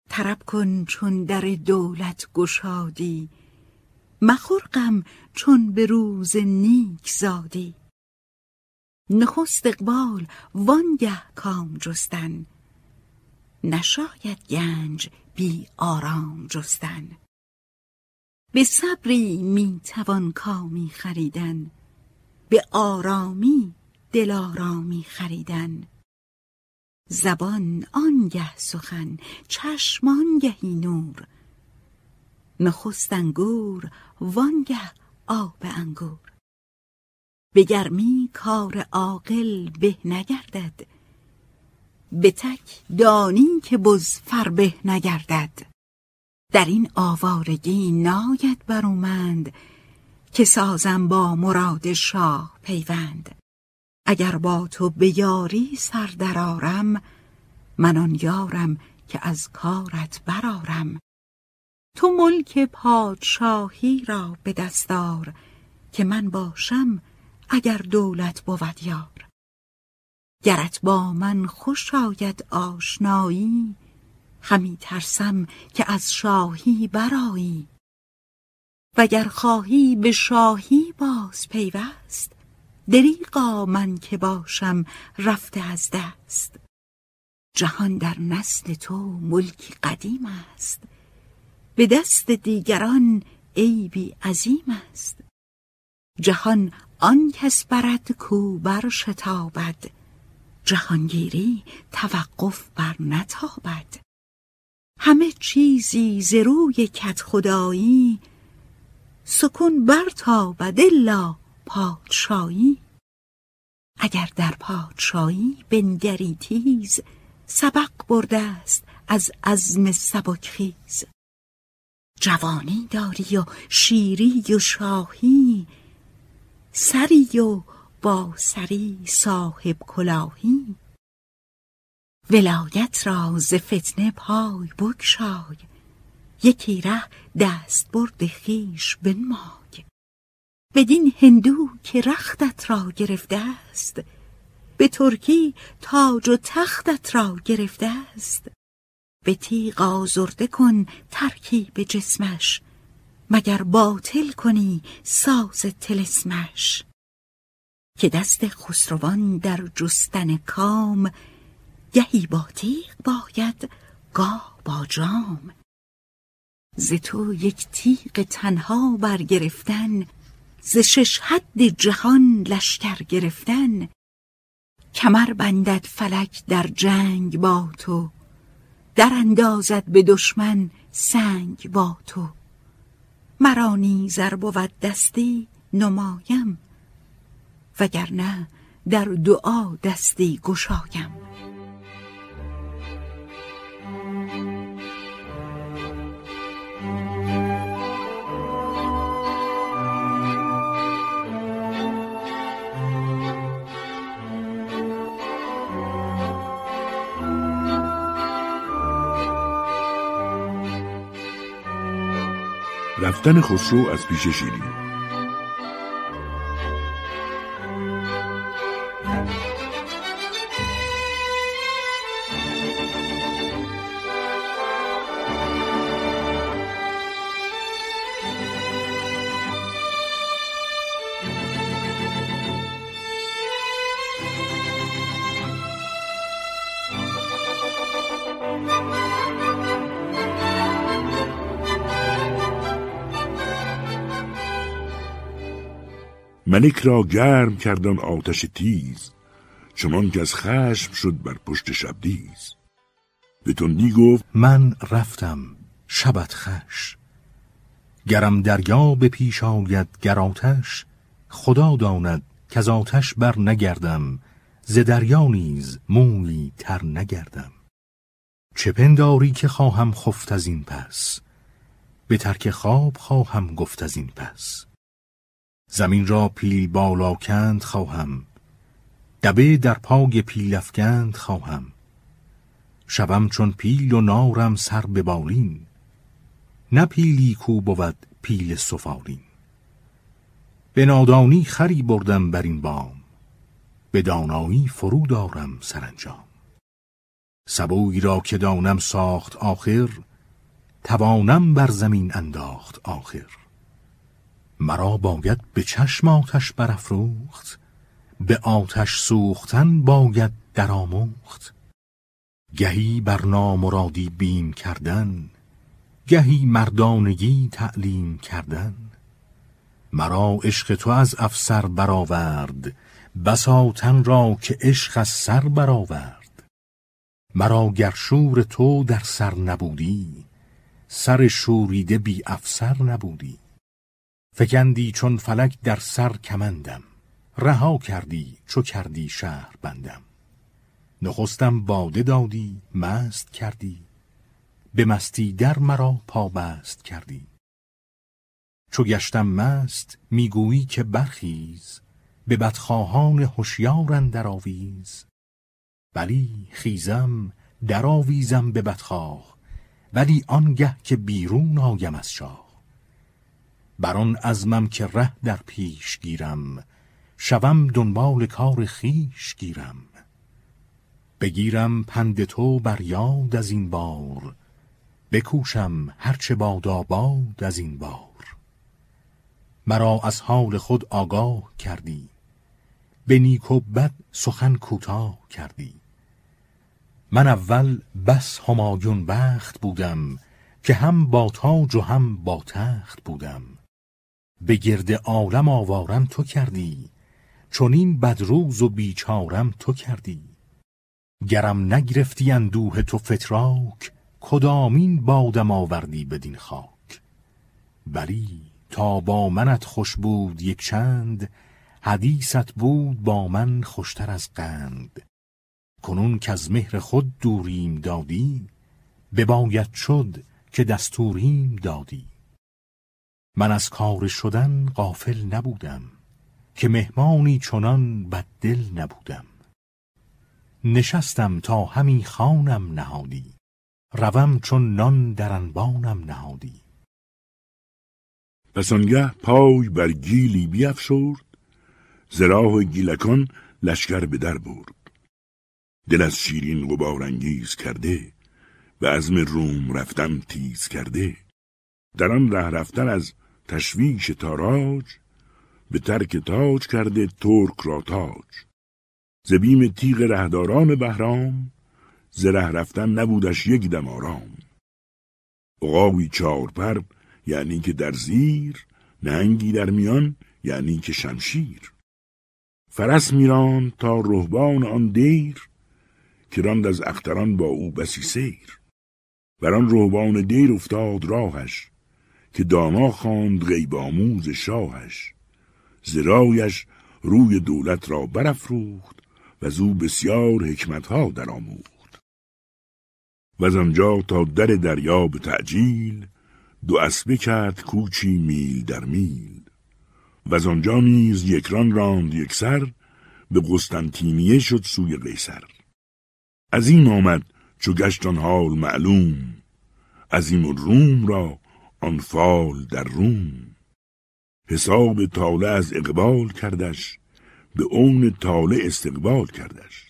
طرب کن چون در دولت گشادی. مخور چون به روز نیک زادی. نخست اقبال وانگه کام جستن. نشاید گنج بی آرام جستن. به صبری می توان کامی خریدن. به آرامی دلارامی خریدن. زبان آنگه سخن چشم آنگهی نور. نخست انگور وانگه آب انگور. به گرمی کار عاقل به نگردد. به تک دانی که بز فربه نگردد. در این آوارگی ناید برومند که سازم با مراد شاه پیوند. اگر با تو به یاری سر درارم من آن یارم که از کارت برارم تو ملک پادشاهی را به دستار که من باشم اگر دولت بود یار گرت با من خوش آید آشنایی همی ترسم که از شاهی برایی وگر خواهی به شاهی باز پیوست دریقا من که باشم رفته از دست. جهان در نسل تو ملکی قدیم است به دست دیگران عیبی عظیم است. جهان آن کس برد کو بر شتابد جهانگیری توقف بر نتابد. همه چیزی ز روی کت خدایی سکون برتابد الا پادشاهی اگر در پادشاهی بنگری تیز سبق برده است از عزم سبکخیز جوانی داری و شیری و شاهی سری و با سری صاحب کلاهی. ولایت را ز فتنه پای بگشای. یکی ره دست برد خیش بنمای. بدین هندو که رختت را گرفته است به ترکی تاج و تختت را گرفته است. به تیغ آزرده کن ترکیب جسمش مگر باطل کنی ساز تلسمش که دست خسروان در جستن کام گهی با تیغ باید گاه با جام. ز تو یک تیغ تنها برگرفتن ز شش حد جهان لشکر گرفتن. کمر بندد فلک در جنگ با تو در اندازد به دشمن سنگ با تو. مرا نیزر بود دستی نمایم. وگرنه در دعا دستی گشایم. رفتن خسرو از پیش شیرین. ملک را گرم کردن آتش تیز چنان که از خشم شد بر پشت شبدیز به تندی گفت من رفتم شبت خش. گرم دریا به پیش آید گر آتش خدا داند که از آتش بر نگردم. ز دریا نیز مویی تر نگردم. چه پنداری که خواهم خفت از این پس؟ به ترک خواب خواهم گفت از این پس. زمین را پیل بالا کند خواهم. دبه در پای پیل افکند خواهم. شبم چون پیل و نارم سر به بالین. نه پیلی کو بود پیل سفالین. به نادانی خری بردم بر این بام. به دانایی فرو دارم سرانجام. سبوی را که دانم ساخت آخر توانم بر زمین انداخت آخر. مرا باید به چشم آتش برافروخت به آتش سوختن باید درآموخت گهی بر نامرادی بیم کردن گهی مردانگی تعلیم کردن. مرا عشق تو از افسر برآورد بسا تن را که عشق از سر برآورد. مرا گر شور تو در سر نبودی سر شوریده بی افسر نبودی. فکندی چون فلک در سر کمندم. رها کردی چو کردی شهر بندم. نخستم باده دادی مست کردی. به مستی در مرا پابست کردی. چو گشتم مست می‌گویی که برخیز. به بدخواهان هوشیار اندر آویز. بلی خیزم در آویزم به بدخواه. ولی آنگه که بیرون آیم از شاه. بر آن عزمم که ره در پیش گیرم شوم دنبال کار خیش گیرم. بگیرم پند تو بر یاد از این بار بکوشم هرچه باد آباد از این بار. مرا از حال خود آگاه کردی به نیک و بد سخن کوتاه کردی. من اول بس همایون بخت بودم که هم با تاج و هم با تخت بودم. به گرد عالم آوارم تو کردی چون این بدروز و بیچارم تو کردی. گرم نگرفتی اندوه تو فتراک کدامین بادم آوردی بدین خاک. بلی تا با منت خوش بود یک چند حدیثت بود با من خوشتر از قند. کنون که از مهر خود دوریم دادی بباید شد که دستوریم دادی. من از کار شدن غافل نبودم که مهمانی چنان بددل نبودم. نشستم تا همی خانم نهادی روم چون نان در انبانم نهادی. پس آنگه پای بر گیلی بیافشرد ز راه گیلکان لشکر به در برد. دل از شیرین غبار انگیز کرده و عزم روم رفتن تیز کرده. در آن ره رفتن از تشویش تاراج به ترک تاج کرده ترک را تاج. ز بیم تیغ رهداران بهرام ز ره رفتن نبودش یک دم آرام. عقابی چارپر یعنی که در زیر نهنگی در میان یعنی که شمشیر. فرس میران تا رهبان آن دیر که راند از اختران با او بسی سیر. بر آن رهبان دیر افتاد راهش که داما خواند غیب آموز شاهش. زرایش روی دولت را برافروخت و از او بسیار حکمتها درآموخت. و از آنجا تا در دریا به تعجیل دو اسبه کرد کوچی میل در میل. و از آنجا نیز یکران راند یکسر به قسطنطینیه شد سوی قیصر. از این آمد چو گشت آن حال معلوم. از این روم را آن فال در روم. حساب تاله از اقبال کردش به اون تاله استقبال کردش.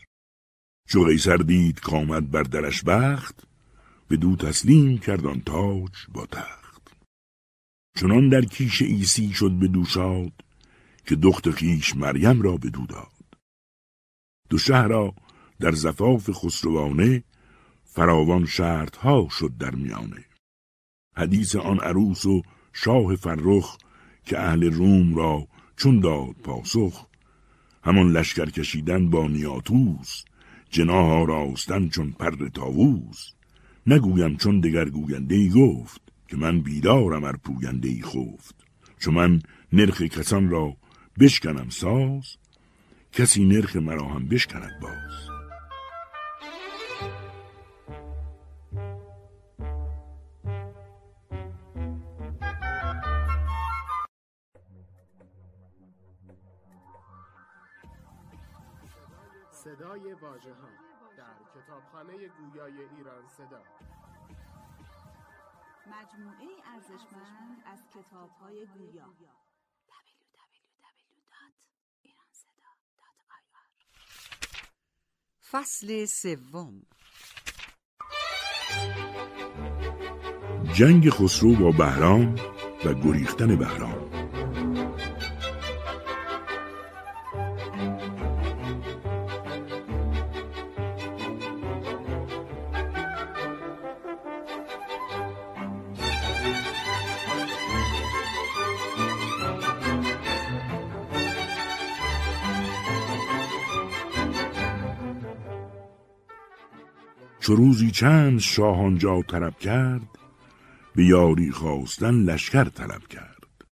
چو قیصر دید کامد بر درش بخت به دو تسلیم کرد آن تاج با تخت. چنان در کیش ایسی شد به دوشاد که دخت خیش مریم را به دو داد. دو شهر را در زفاف خسروانه فراوان ها شد در میانه. حدیث آن عروس و شاه فرخ که اهل روم را چون داد پاسخ. همان لشکر کشیدن با نیاتوس جناها راستن چون پر تاووس نگویم چون دگر گوینده ای گفت که من بیدارم ار پوینده ای خفت. چون من نرخ کسان را بشکنم ساز کسی نرخ مرا هم بشکند باز. صدای واژه ها در کتابخانه گویای ایران صدا. مجموعه ارزشمند از کتاب های گویا فصل سوم. جنگ خسرو با بهرام و گریختن بهرام. چو روزی چند شاه آنجا طلب کرد به یاری خواستن لشکر طلب کرد.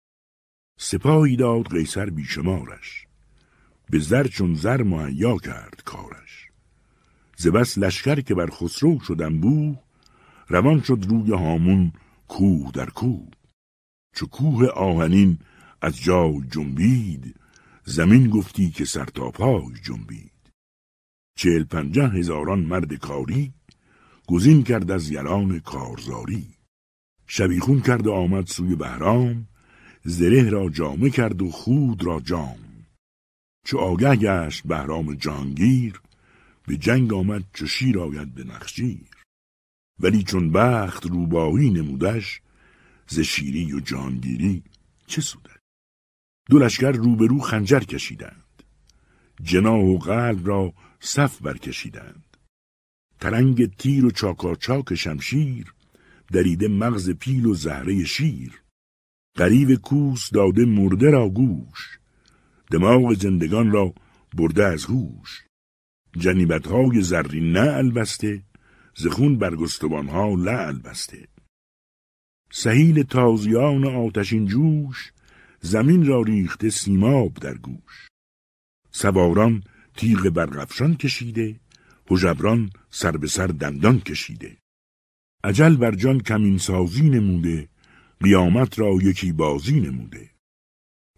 سپاهی داد قیصر بیشمارش به زر چون زر مهیا کرد کارش. ز لشکر که بر خسرو شدن بو روان شد روی هامون کوه در کوه. چو کوه آهنین از جای جنبید زمین گفتی که سر تا پای جنبید. چهل پنجه هزاران مرد کاری گزین کرد از یلان کارزاری. شبیخون کرد و آمد سوی بهرام زره را جامه کرد و خود را جام. چو آگه گشت بهرام جانگیر به جنگ آمد چو شیر آید به نخشیر ولی چون بخت روبایی نمودش ز شیری و جانگیری چه سودش؟ دو لشکر روبرو خنجر کشیدند. جناه و قلب را صف برکشیدند. ترنگ تیر و چاکاچاک شمشیر دریده مغز پیل و زهره شیر. قریب کوس داده مرده را گوش دماغ زندگان را برده از هوش. جنیبتهای زرین نه البسته زخون برگستوانها لعل بسته سهیل تازیان آتشین جوش زمین را ریخته سیماب در گوش. سواران تیغ برغفشان کشیده هژبران سر به سر دندان کشیده. عجل بر جان کمین سازی نموده قیامت را یکی بازی نموده.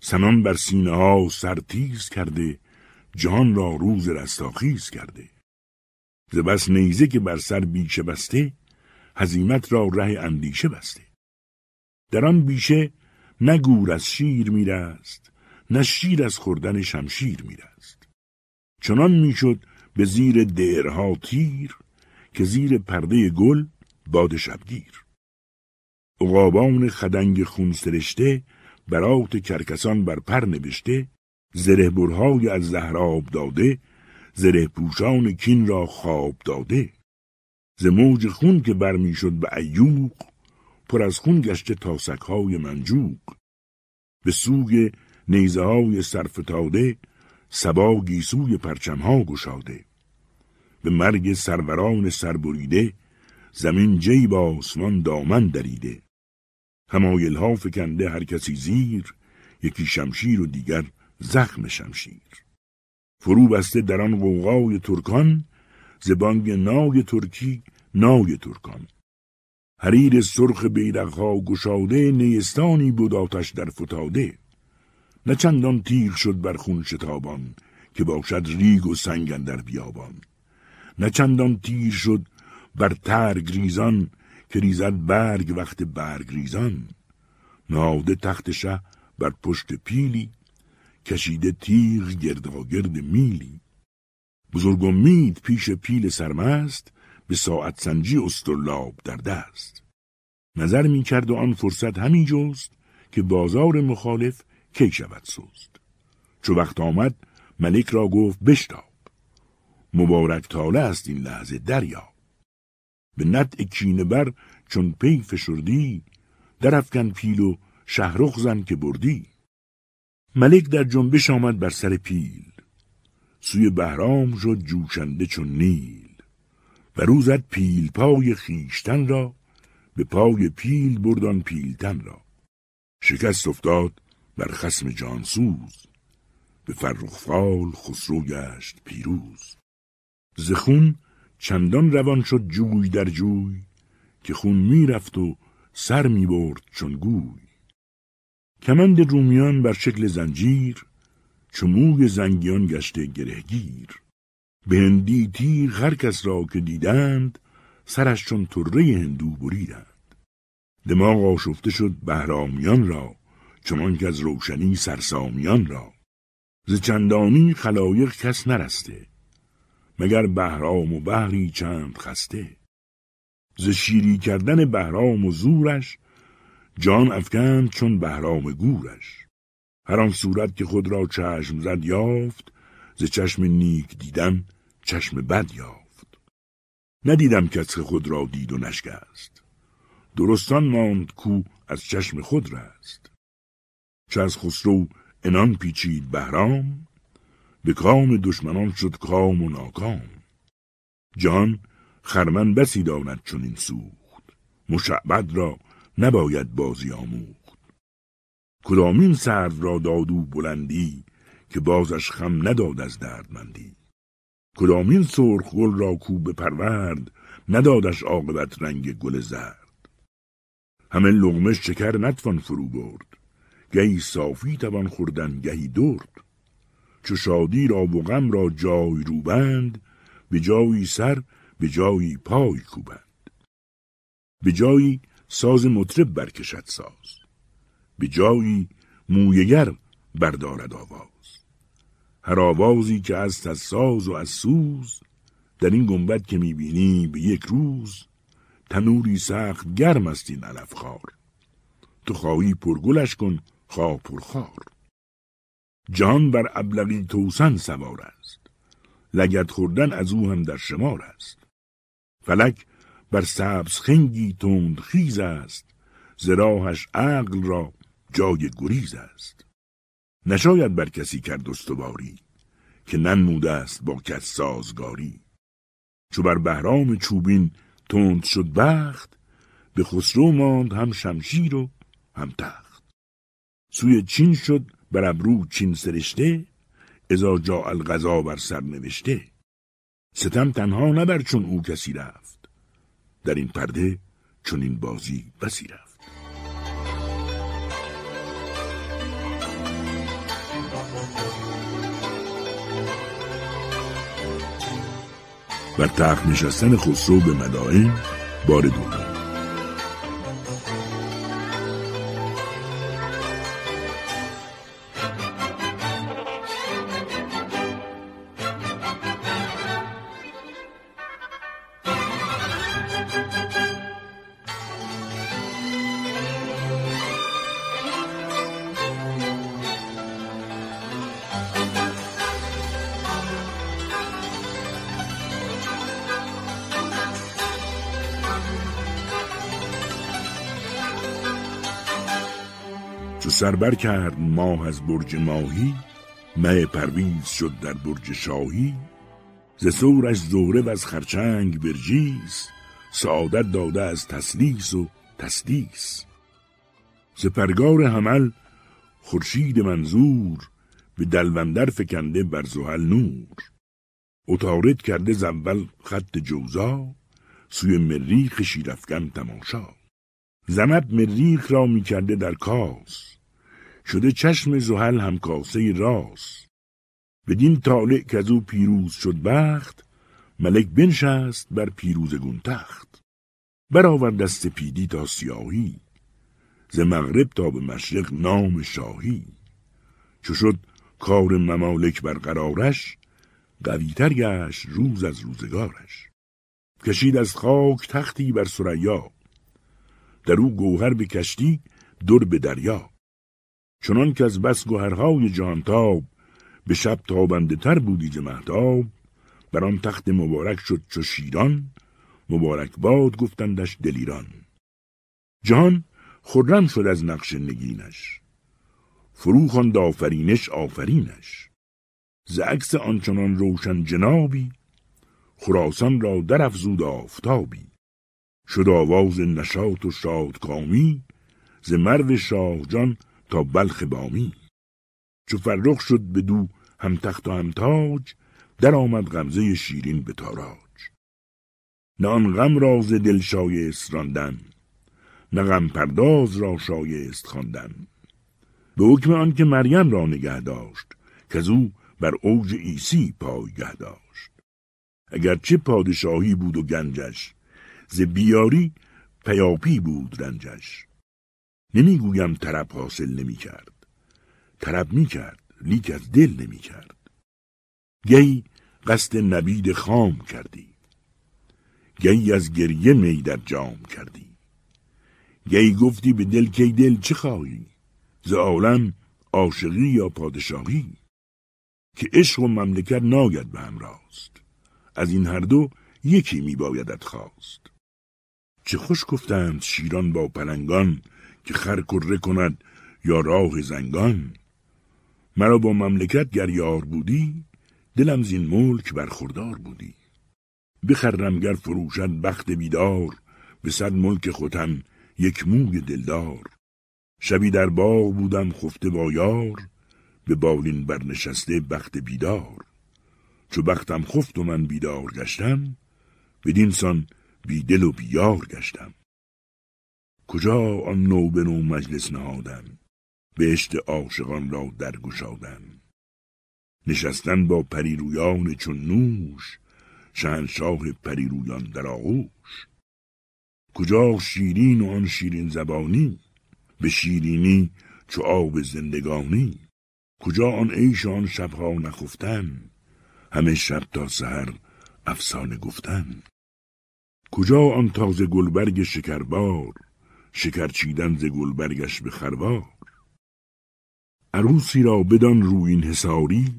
سنان بر سینه ها سرتیز کرده جهان را روز رستاخیز کرده. ز بس نیزه که بر سر بیشه بسته هزیمت را ره اندیشه بسته. در آن بیشه نه گور از شیر میرست نه شیر از خوردن شمشیر میرست. چنان می‌شد به زیر درها تیر که زیر پرده گل باد شبگیر. عقابان خدنگ خون سرشته برات کرکسان بر پر نوشته زره برهای از زهراب داده زره پوشان کین را خواب داده. ز موج خون که برمیشد به ایوق پر از خون گشته تاسکهای منجوق. به سوی نیزه های سرفتاده سبا گیسوی پرچمها گشاده. به مرگ سروران سربریده زمین جیب آسمان دامن دریده. همایل ها فکنده هر کسی زیر یکی شمشیر و دیگر زخم شمشیر. فرو بسته در آن قوقای ترکان زبانگ نای ترکی نای ترکان. حریر سرخ بیرقها گشاده نیستانی بود آتش در فتاده. نه چندان تیغ شد بر خون شتابان که باشد ریگ و سنگ در بیابان. نه چندان تیر شد بر ترگ ریزان که ریزد برگ وقت برگ ریزان. ناده تخت شه بر پشت پیلی کشیده تیغ گرد میلی. بزرگ امید پیش پیل سرمست به ساعت سنجی استرلاب در دست. نظر می کرد و آن فرصت همین جست که بازار مخالف کی شود سوست چو وقت آمد ملک را گفت بشتاب. مبارک تاله است این لحظه دریا. به نطع کینه بر چون پی فشردی درفکن پیل و شهرخ زن که بردی. ملک در جنبش آمد بر سر پیل سوی بهرام شد جوشنده چون نیل. و روزد پیل پای خیشتن را به پای پیل بردان پیلتن را. شکست افتاد بر خسم جانسوز به فرخفال خسرو گشت پیروز. زخون چندان روان شد جوی در جوی که خون می‌رفت و سر می‌برد چون گوی. کمند رومیان بر شکل زنجیر چموی زنگیان گشته گرهگیر. به هندی تیر هر کس را که دیدند سرش چون طره هندو بریدند. دماغ آشفته شد بهرامیان را چنان که از روشنی سرسامیان را. ز چندانی خلایق کس نرسته مگر بهرام و بهری چند خسته؟ ز شیری کردن بهرام و زورش جان افکند چون بهرام گورش. هر آن صورت که خود را چشم زد یافت ز چشم نیک دیدن چشم بد یافت. ندیدم کس خود را دید و نشکست. درستان ماند کو از چشم خود رست. چه از خسرو انان پیچید بهرام به کام دشمنان شد کام و ناکام. جان خرمن بسی داند چون سوخت. مشعبد را نباید بازی آموخت. کدامین سرد را دادو بلندی که بازش خم نداد از دردمندی؟ کدامین سرخ گل را کو پرورد ندادش عاقبت رنگ گل زرد؟ همه لغمش شکر نتوان فرو برد. گهی صافی توان خوردن گهی درد. چو شادی را و غم را جای روبند به جایی سر به جایی پای کوبند. به جایی ساز مطرب برکشد ساز به جایی مویگر بردارد آواز. هر آوازی که از از ساز و از سوز در این گنبد که می‌بینی به یک روز تنوری سخت گرم است این علف خار تو خواهی پرگلش کن خواه پرخار. جان بر ابلغی توسن سوار است. لگت خوردن از او هم در شمار است. فلک بر سبز خنگی تند خیز است. زراحش عقل را جای گریز است. نشاید بر کسی کرد استواری که ننموده است با کس سازگاری. چو بر بهرام چوبین تند شد بخت به خسرو ماند هم شمشیر و هم تخت. سوی چین شد بر ابرو چین سرشته ازا جا الغذا بر سر نوشته. ستم تنها نبر چون او کسی رفت. در این پرده چون این بازی بسی رفت. بر تخت نشستن خسرو به مدائن بار دوم. سربر کرد ماه از برج ماهی مه پرویز شد در برج شاهی. ز سورش زهره و از خرچنگ برجیس سعادت داده از تسلیس و تسلیس. ز پرگار حمل خورشید منظور به دلوندر فکنده بر زحل نور. اتارد کرده زول خط جوزا سوی مریخ شیرفگن تماشا. زمد مریخ را می کرده در کاس. شده چشم زحل هم کاسه راست. بدین طالع که از او پیروز شد بخت ملک بنشست بر پیروزگون تخت. برآورد دست پیدی تا سیاهی ز مغرب تا به مشرق نام شاهی. چو شد کار ممالک برقرارش قویتر گشت روز از روزگارش. کشید از خاک تختی بر سریا در او گوهر به کشتی در به دریا. چنان که از بس گوهرهای جهانتاب به شب تابنده تر بودی ز مهتاب. بر آن تخت مبارک شد چو شیران مبارک باد گفتندش دلیران. جهان خرم شد از نقش نگینش فرو خواند آفرینش آفرینش. ز عکس آنچنان روشن جنابی خراسان را در افزود آفتابی. شد آواز نشاط و شادکامی ز مرو شاهجان تا بلخ بامی. چو فرخ شد به دو هم تخت و هم تاج در آمد غمزه شیرین به تاراج. نه آن غم را ز دل شایست راندن نه غم پرداز را شایست خواندن. به حکم آنکه مریم را نگه داشت که او بر اوج عیسی پایگه داشت. اگرچه پادشاهی بود و گنجش ز بیاری پیاپی بود رنجش. نمی‌گویم طرب حاصل نمی کرد طرب می کرد لیک از دل نمی کرد گی قصد نبید خام کردی. گی از گریه می در جام کردی. گی گفتی به دل کی دل چه خواهی؟ ز عالم عاشقی یا پادشاهی؟ که عشق و مملکت ناید به هم راست. از این هر دو یکی می بایدت خواست. چه خوش گفتند شیران با پلنگان که خر کره کند یا راه زنگان. مرا با مملکت گر یار بودی دلم زین ملک برخوردار بودی. بخرم گر فروشد بخت بیدار به صد ملک خوتن یک موی دلدار. شبی در باغ بودم خفته با یار به بالین برنشسته بخت بیدار. چو بختم خفت و من بیدار گشتم بدین سان بیدل و بیار گشتم. کجا آن نو به نو مجلس نهادن بهشت عاشقان را درگشادن نشستن با پریرویان چون نوش شهنشاه پریرویان در آغوش. کجا شیرین و آن شیرین زبانی؟ به شیرینی چو آب زندگانی. کجا آن عیش آن شبها نخفتن؟ همه شب تا سحر افسانه گفتن. کجا آن تازه گلبرگ شکربار؟ شکر چیدن ز گلبرگش به خروار. عروسی را بدان روین حساری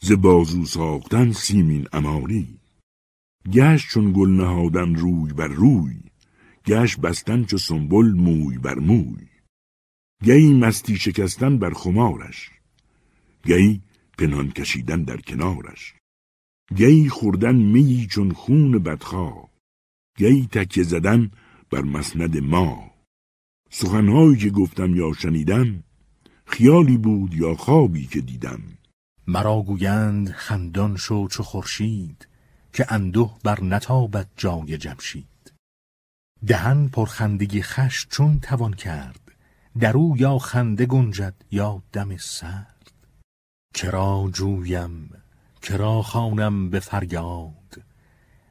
ز بازو ساختن سیمین اماری. گشت چون گل نهادن روی بر روی گشت بستن چو سنبل موی بر موی. گهی مستی شکستن بر خمارش گهی پنهان کشیدن در کنارش. گهی خوردن میی چون خون بدخواه گهی تکیه زدن بر مسند ما سخنهایی که گفتم یا شنیدم خیالی بود یا خوابی که دیدم. مرا گویند خندان شو چو خورشید که اندوه بر نتابت جای جمشید. دهن پرخندگی خش چون توان کرد در او یا خنده گنجد یا دم سرد. کرا جویم کرا خانم به فریاد؟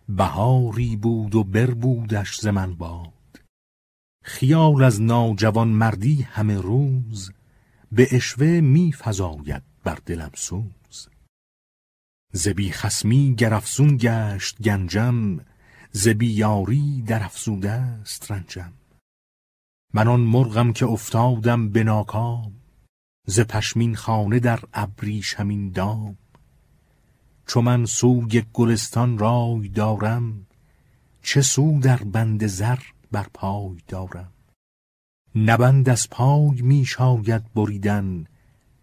بهاری بود و بربودش ز من باد. خیال از ناجوان مردی همه روز به اشوه می فزاید بر دلم سوز. ز بی خسمی گرفسون گشت گنجم ز بیاری در افزوده است رنجم. من آن مرغم که افتادم به ناکام ز پشمین خانه در ابریشمین دام. چو من سوی گلستان رای دارم چه سو در بند زر بر پای دارم. نبند از پای می شاید بریدن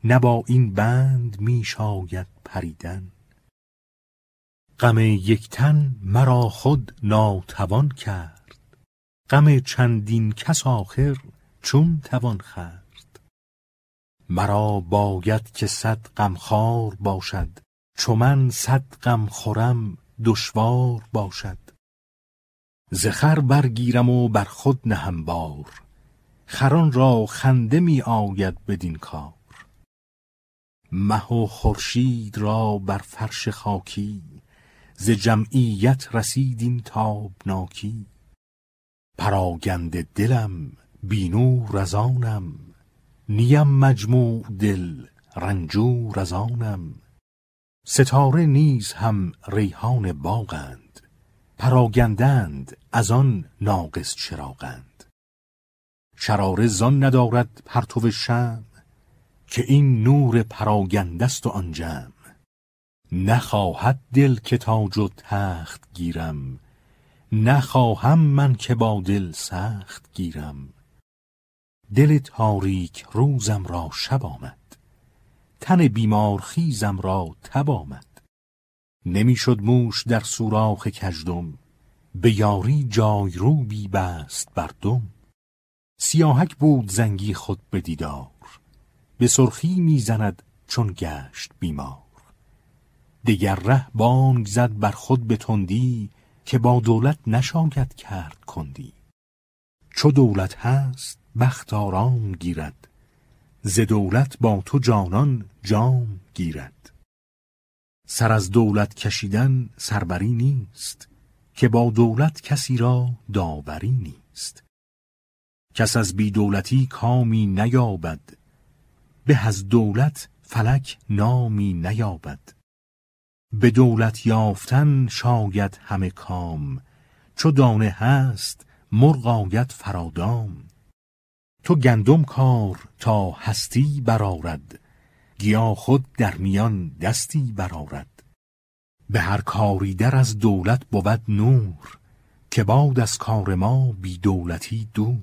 نه این بند می شاید پریدن. غم یک تن مرا خود ناتوان کرد غم چندین کس آخر چون توان خرد مرا باید که صد غمخوار باشد چو من صد غم خورم دشوار باشد. ز خر برگیرم و بر خود نهم بار خران را خنده می آید بدین کار. مه و خورشید را بر فرش خاکی ز جمعیت رسید این تابناکی. پراگنده دلم بینور از آنم نیم مجموع دل رنجور از آنم. ستاره نیز هم ریحان باغند پراگندند از آن ناقص چراغند. شراره زان ندارد پرتو شم که این نور پراگندست و آن جمع. نخواهد دل که تاج و تخت گیرم نخواهم من که با دل سخت گیرم. دل تاریک روزم را شب آمد تن بیمار خیزم را تب آمد. نمی‌شد موش در سوراخ کژدم به یاری جای رو بی بست بر دم. سیاهک بود زنگی خود به دیدار به سرخی می‌زند چون گشت بیمار. دگر ره بانگ زد بر خود به تندی که با دولت نشاید کرد کندی. چو دولت هست بخت آرام گیرد ز دولت با تو جانان جام گیرد. سر از دولت کشیدن سربری نیست که با دولت کسی را داوری نیست. کس از بی دولتی کامی نیابد به از دولت فلک نامی نیابد. به دولت یافتن شاید همه کام چو دانه هست مرغ آید فرادام. تو گندم کار تا هستی برارد گیا خود در میان دستی برارد به هر کاری در از دولت بود نور که باد از کار ما بی دولتی دور.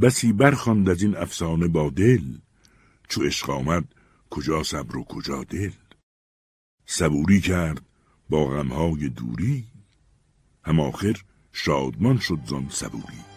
بسی برخواند از این افسانه با دل چو عشق آمد کجا صبر و کجا دل. صبوری کرد با غمهای دوری هم آخر شادمان شد زان صبوری.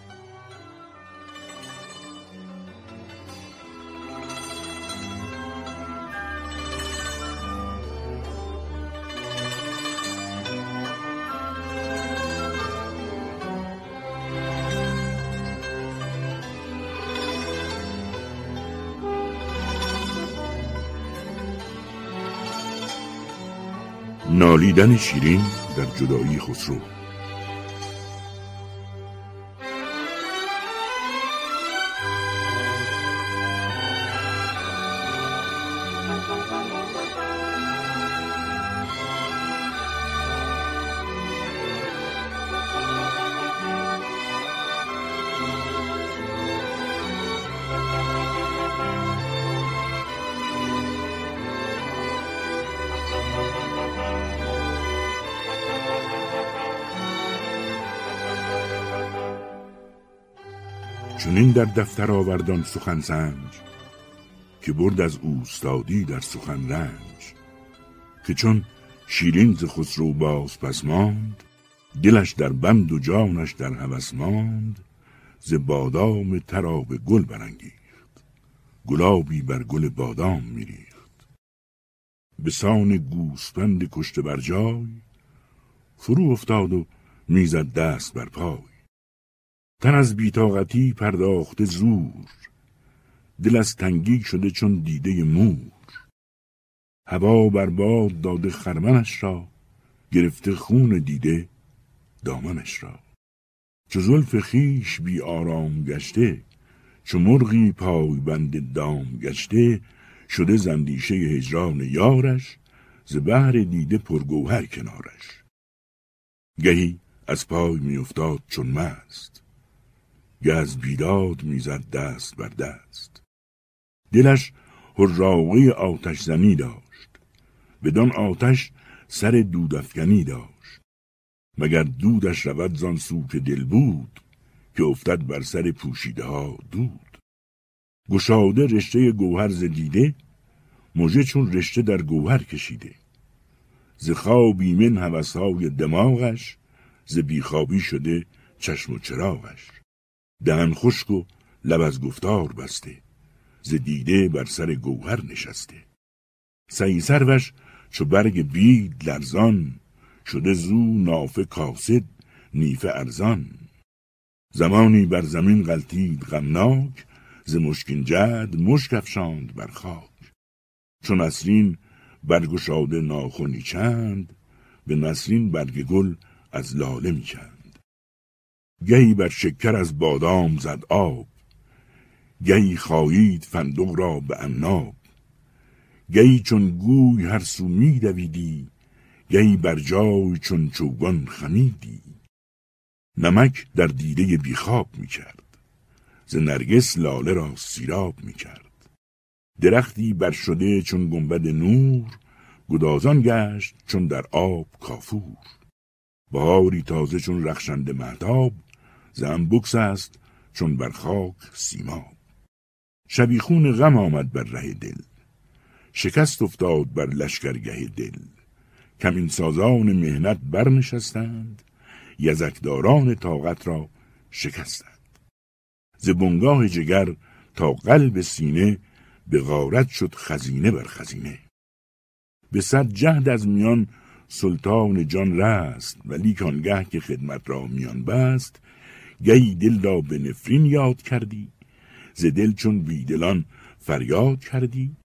نالیدن شیرین در جدایی خسرو. در دفتر آوردان سخن سنج که برد از اوستادی در سخن رنج که چون شیرین ز خسرو باز پس ماند دلش در بند و جانش در هوس ماند ز بادام تراب گل برانگیخت گلابی بر گل بادام میریخت. به سان گوسپند کشته بر جای فرو افتاد و می‌زد دست بر پای. تن از بیتاقتی پرداخته زور. دل از تنگی شده چون دیده مور. هوا بر باد داده خرمنش را گرفته خون دیده دامنش را. چو زلف خیش بی آرام گشته چو مرغی پای بند دام گشته شده زندیشه هجران یارش ز بهر دیده پرگوهر کنارش. گهی از پای میافتاد چون مست. گه بیداد می‌زد دست بر دست. دلش هراقه آتش زنی داشت. بدان آتش سر دودافکنی داشت. مگر دودش رود زان سو که دل بود که افتد بر سر پوشیده ها دود. گشاده رشته گوهر ز دیده مژه چون رشته در گوهر کشیده. ز خوابی من هوسهای دماغش ز بیخوابی شده چشم و چراغش. دهن خشک و لب از گفتار بسته. ز دیده بر سر گوهر نشسته. سعی سروش چو برگ بید لرزان شده زو نافه کاسد نیفه ارزان. زمانی بر زمین غلطید غمناک ز مشکین جد مشک افشاند بر خاک. چون نسرین برگشاده ناخونی چند به نسرین برگ گل از لاله می‌کند. گهی بر شکر از بادام زد آب. گهی خایید فندق را به عناب گهی چون گوی هر سو می دویدی گهی بر جای چون چوگان خمیدی. نمک در دیده بیخواب می کرد ز نرگس لاله را سیراب می کرد. درختی بر شده چون گنبد نور گدازان گشت چون در آب کافور. بهاری تازه چون رخشنده مهتاب زن بکس است چون بر خاک سیماب شبیخون غم آمد بر ره دل. شکست افتاد بر لشکرگه دل. کمین سازان مهنت برنشستند. یزکداران طاقت را شکستند. ز بنگاه جگر تا قلب سینه به غارت شد خزینه بر خزینه. به صد جهد از میان سلطان جان رست ولی کانگه که خدمت را میان بست گهی دل را به نفرین یاد کردی ز دل چون بیدلان فریاد کردی.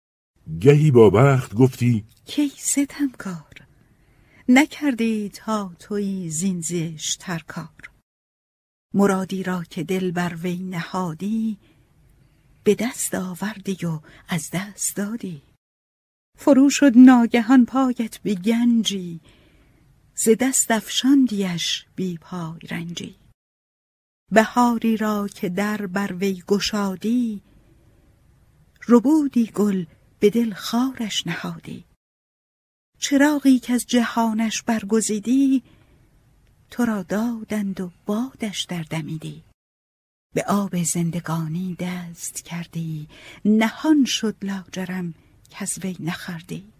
گهی با بخت گفتی کی ستم کار نکردی تا توی زینزش تر کار. مرادی را که دل بر وی نهادی به دست آوردی و از دست دادی. فرو شد ناگهان پایت به گنجی ز دست افشاندیش بی پای رنجی. بهاری را که در بر وی گشادی ربودی گل به دل خارش نهادی. چراغی که از جهانش برگزیدی تو را دادند و بادش در دمیدی. به آب زندگانی دست کردی نهان شد لاجرم کز وی نخردی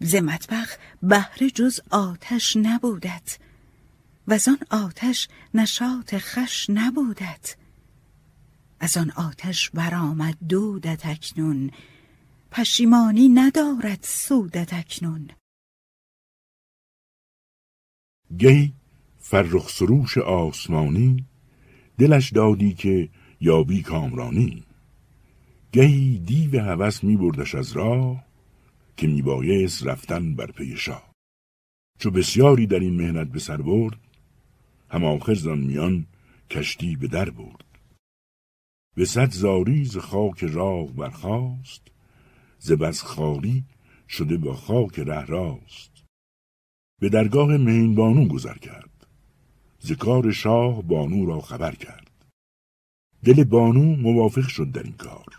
ز مطبخ بهره جز آتش نبودت و آن آتش نشاط خش نبودت. از آن آتش برآمد دودت اکنون. پشیمانی ندارد سودت اکنون. گهی فرخ سروش آسمانی دلش دادی که یابی کامرانی. گهی دیو هوس می بردش از راه که می بایست رفتن بر پی شاه. چو بسیاری در این مهنت به سر برد هم آخر زان میان کشتی به در برد. به صد زاریز خاک راه برخاست ز بس خالی شده با خاک ره راست. به درگاه مین بانو گذر کرد ز کار شاه بانو را خبر کرد. دل بانو موافق شد در این کار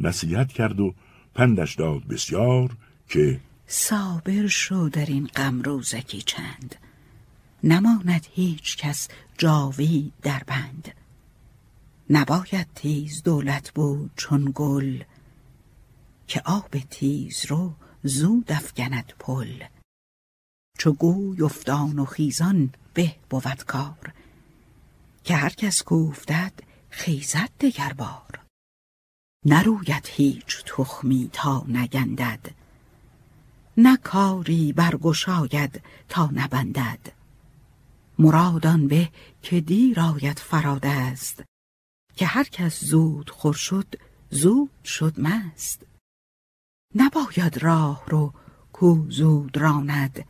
نصیحت کرد و پندش داد بسیار که صابر شو در این غم روزکی چند. نماند هیچ کس جاوی در بند. نباید تیز دولت بود چون گل که آب تیز رو زود افگند پل. چو گوی افتان و خیزان به بود کار که هر کس کوفتد خیزد دگر بار. نروید هیچ تخمی تا نگندد نه کاری برگشاید تا نبندد. مرادان به که دیر آید فراد است که هر کس زود خور شد زود شد مست. نباید راه رو کو زود راند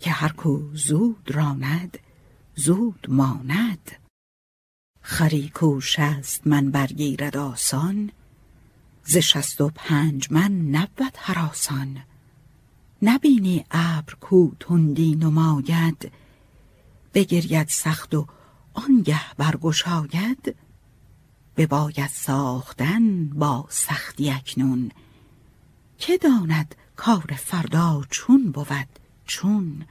که هر کو زود راند زود ماند. خری کو شست من برگیرد آسان ز شست و پنج من نبود هراسان نبینی ابر کو تندی نماید بگرید سخت و آنگه برگشاید بباید ساختن با سختی اکنون. که داند کار فردا چون بود؟ چون.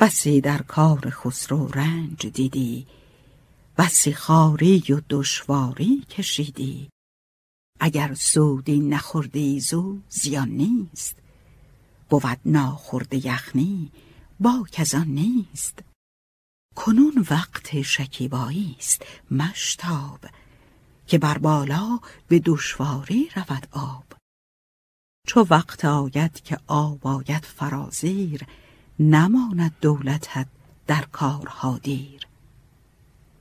بسی در کار خسرو رنج دیدی بسی خاری و دشواری کشیدی. اگر سودی نخوردی زو زیان نیست بود ناخورده یخنی با کزان نیست. کنون وقت شکیبایی است مشتاب که بر بالا به دشواری رود آب. چو وقت آید که آب آید فرازیر نماند دولتت در کارها دیر.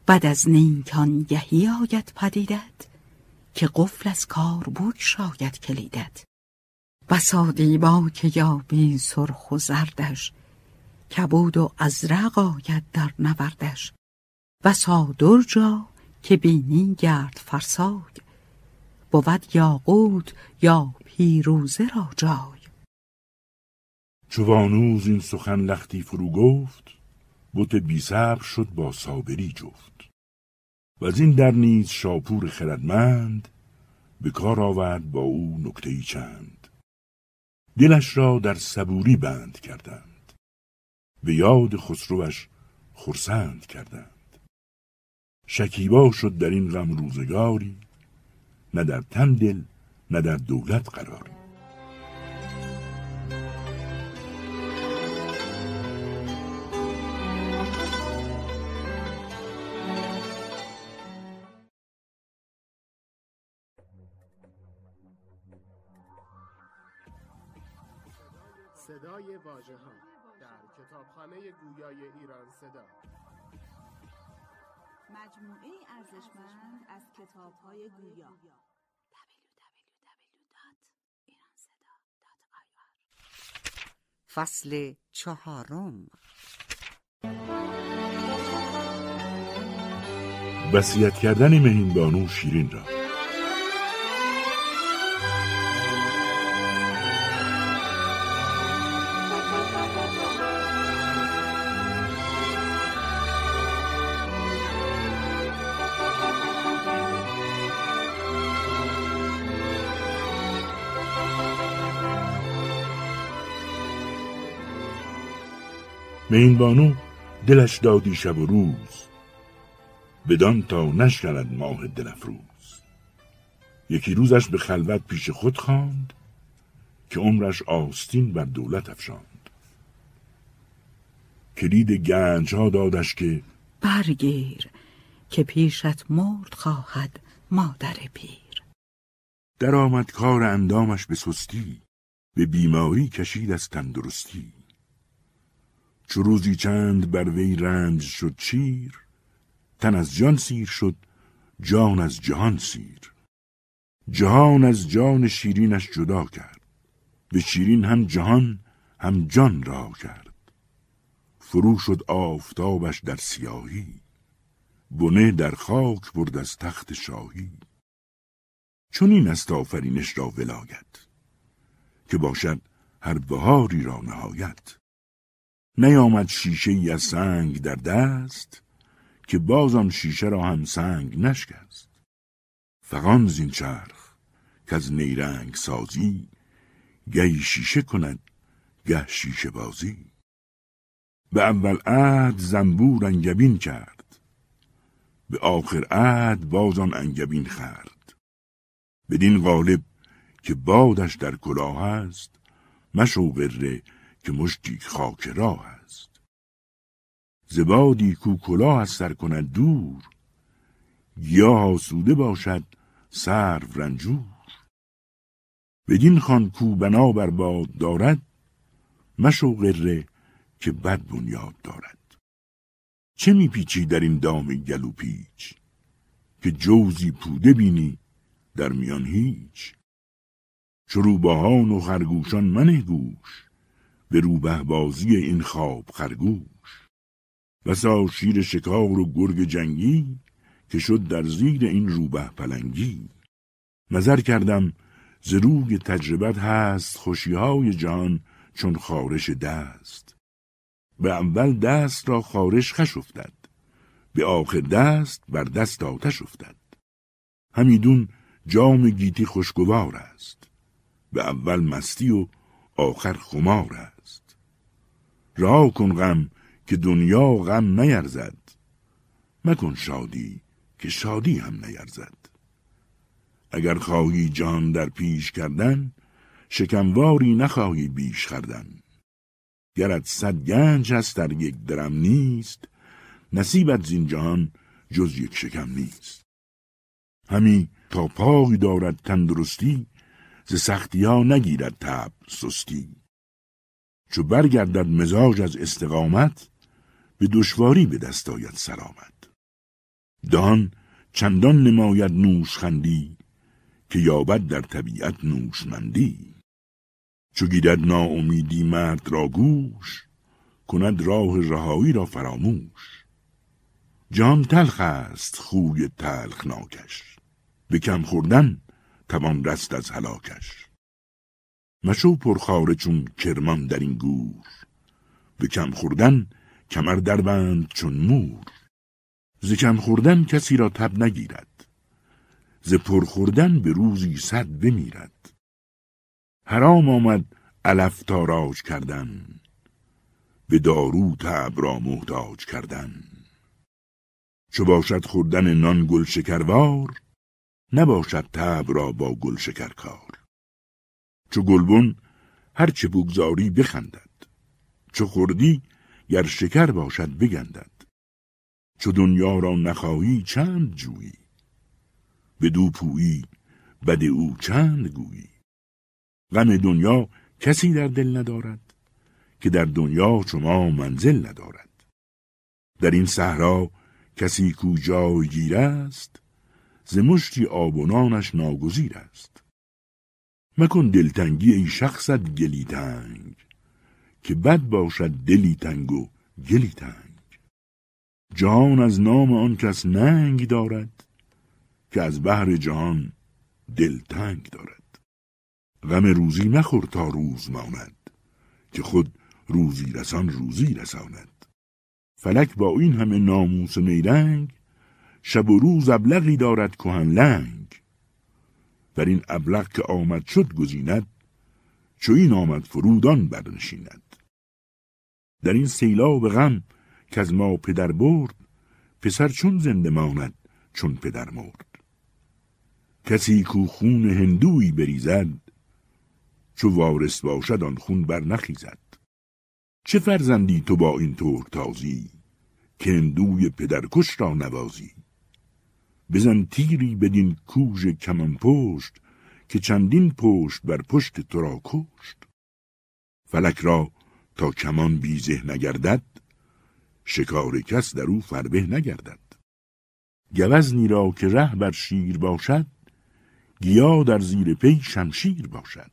بعد از نیکان گهی آید پدیدت که قفل از کار بود شاید کلیدت. بسا دیبا که یابی سرخ و زردش کبود و ازرق آید در نوردش بسا درجا که بینی گرد فرسای. بود یاقوت یا پیروزه را جای. چوانوز این سخن لختی فرو گفت بت بی شد با صابری جفت. و از این در نیز شاپور خردمند به کار آورد با او نکته چند. دلش را در صبوری بند کردند. به یاد خسروش خرسند کردند. شکیبا شد در این غم روزگاری نه در تن دل نه در دولت قراری صدای واژه ها کتابخانه گویای ایران صدا. مجموعه ارزشمند از کتاب های گویا. www.iranseda.ir فصل چهارم. وصیت کردن مهین بانو شیرین را. مهین بانو دلش دادی شب و روز. بدان تا نشکند ماه دل افروز. یکی روزش به خلوت پیش خود خواند که عمرش آستین بر دولت افشاند. کلید گنج ها دادش که برگیر که پیشت مرد خواهد مادر پیر. در آمد کار اندامش به سستی به بیماری کشید از تندرستی. چو روزی چند بر وی رنج شد چیر تن از جان سیر شد جان از جهان سیر. جهان از جان شیرینش جدا کرد به شیرین هم جهان هم جان را کرد. فرو شد آفتابش در سیاهی بنه در خاک برد از تخت شاهی. چون این است آفرینش را ولایت که باشد هر بهاری را نهایت. نیامد شیشه ای از سنگ در دست که باز آن شیشه را هم سنگ نشکست فغان زین چرخ که از نیرنگ سازی گهی شیشه کند گه شیشه بازی. به اول عهد زنبور انگبین کرد به آخر عهد باز آن انگبین خرد بدین غالب که بادش در کلاه است مشو غره که مشتی خاک راه است. زبادی کو کلاه از سر کند دور گیاه آسوده باشد سرو رنجور. بدین خان کو بنا بر باد دارد مشو غره که بد بنیاد دارد. چه میپیچی در این دام گلو پیچ که جوزی پوده بینی در میان هیچ؟ چو روباهان و خرگوشان منه گوش به روبه بازی این خواب خرگوش. بسا شیر شکار و گرگ جنگی که شد در زیر این روبه پلنگی. نظر کردم ز روی تجربت هست خوشیهای جان چون خارش دست. به اول دست را خارش خش افتد به آخر دست بر دست آتش افتد. همیدون جام گیتی خوشگوار است به اول مستی و آخر خمار رها کن غم که دنیا غم نیرزد. مکن شادی که شادی هم نیرزد. اگر خواهی جان در پیش کردن شکمواری نخواهی بیش خردن گرت صد گنج هست در یک درم نیست نصیبت زین جهان جز یک شکم نیست. همی تا پای دارد تندرستی ز سختی ها نگیرد تب سستی. چو برگردد مزاج از استقامت به دشواری به دست آید سلامت. دان چندان نماید نوش خندی که یابد در طبیعت نوشمندی. چو گیرد ناامیدی مرد را گوش کند راه رهایی را فراموش. جان تلخ است خوی تلخ ناکش به کم خوردن توان رست از هلاکش. مشو پرخاره چون کرمان در این گور به کم خوردن کمر دربند چون مور. ز کم خوردن کسی را تب نگیرد. ز پر خوردن به روزی صد بمیرد. حرام آمد علف تاراج کردن. به دارو تب را محتاج کردن. چو باشد خوردن نان گل شکروار نباشد تب را با گل شکرکار. چو گلبن هر چه بگذاری بخندد. چو خوردی گر شکر باشد بگندد. چو دنیا را نخواهی چند جویی؟ به دو پویی بد او چند گویی؟ غم دنیا کسی در دل ندارد که در دنیا شما منزل ندارد. در این صحرا کسی کو جای گیر است ز مشتی آبونانش ناگزیر است. مکن دلتنگی ای شخصت گلی تنگ که بد باشد دلی تنگ و گلی تنگ. جهان از نام آن کس ننگ دارد که از بحر جهان دل تنگ دارد. غم روزی مخور تا روز ماند که خود روزی رسان روزی رساند. فلک با این همه ناموس میرنگ شب و روز ابلغی دارد کهن لنگ. بر این ابلغ که آمد شد گزیند چو این آمد فرودان برنشیند. در این سیلاب غم که از ما پدر برد پسر چون زنده ماند چون پدر مرد. کسی کو خون هندویی بریزد چو وارث باشد آن خون بر نخیزد چه فرزندی تو با این طور تازی که هندوی پدرکش را نوازی؟ بزن تیری بدین کوژ کمان پشت که چندین پشت بر پشت تو را کشت. فلک را تا کمان بیزه نگردد شکار کس در او فربه نگردد. گوزنی را که ره بر شیر باشد گیا در زیر پی شمشیر باشد.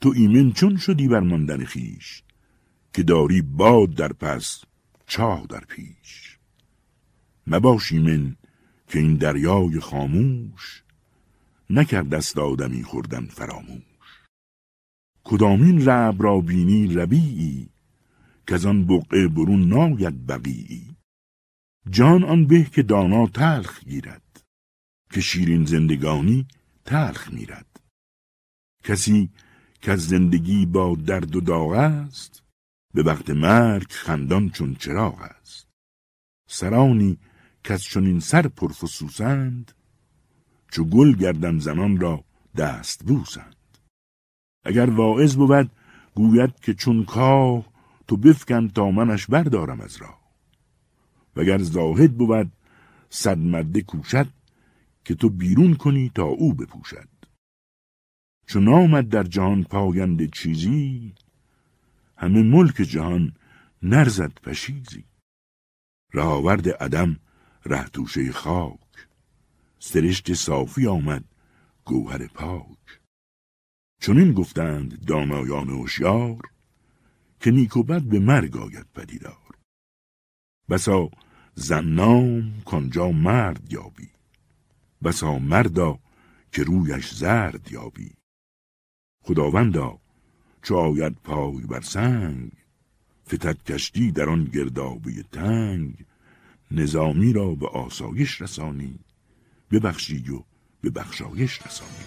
تو ایمن چون شدی بر ماندن خیش که داری باد در پس چاه در پیش. مباش ایمن که این دریای خاموش نکرد دست آدمی خوردن فراموش. کدامین رب را بینی ربیعی که از آن بقعه برون ناید بقیعی؟ جان آن به که دانا تلخ گیرد که شیرین زندگانی تلخ میرد. کسی که از زندگی با درد و داغ است به وقت مرگ خندان چون چراغ است. سرانی از چنین سر پرفسوسند چو گل گردن زنان را دست بوسند. اگر واعظ بود گوید که چون کاه تو بفکن تا منش بردارم از راه. وگر زاهد بود صد مرده کوشد که تو بیرون کنی تا او بپوشد. چون آمد در جهان پاینده چیزی همه ملک جهان نرزد پشیزی. رهاورد عدم ره توشه خاک. سرشت صافی آمد گوهر پاک. چنین گفتند دانایان هوشیار که نیک و بد به مرگ آید پدیدار. بسا زنام کانجا مرد یابی. بسا مردا که رویش زرد یابی. خداوندا چو آید پای بر سنگ فتد کشتی در آن گردابه تنگ. نظامی را به آسایش رسانی ببخشی و به بخشایش رسانی.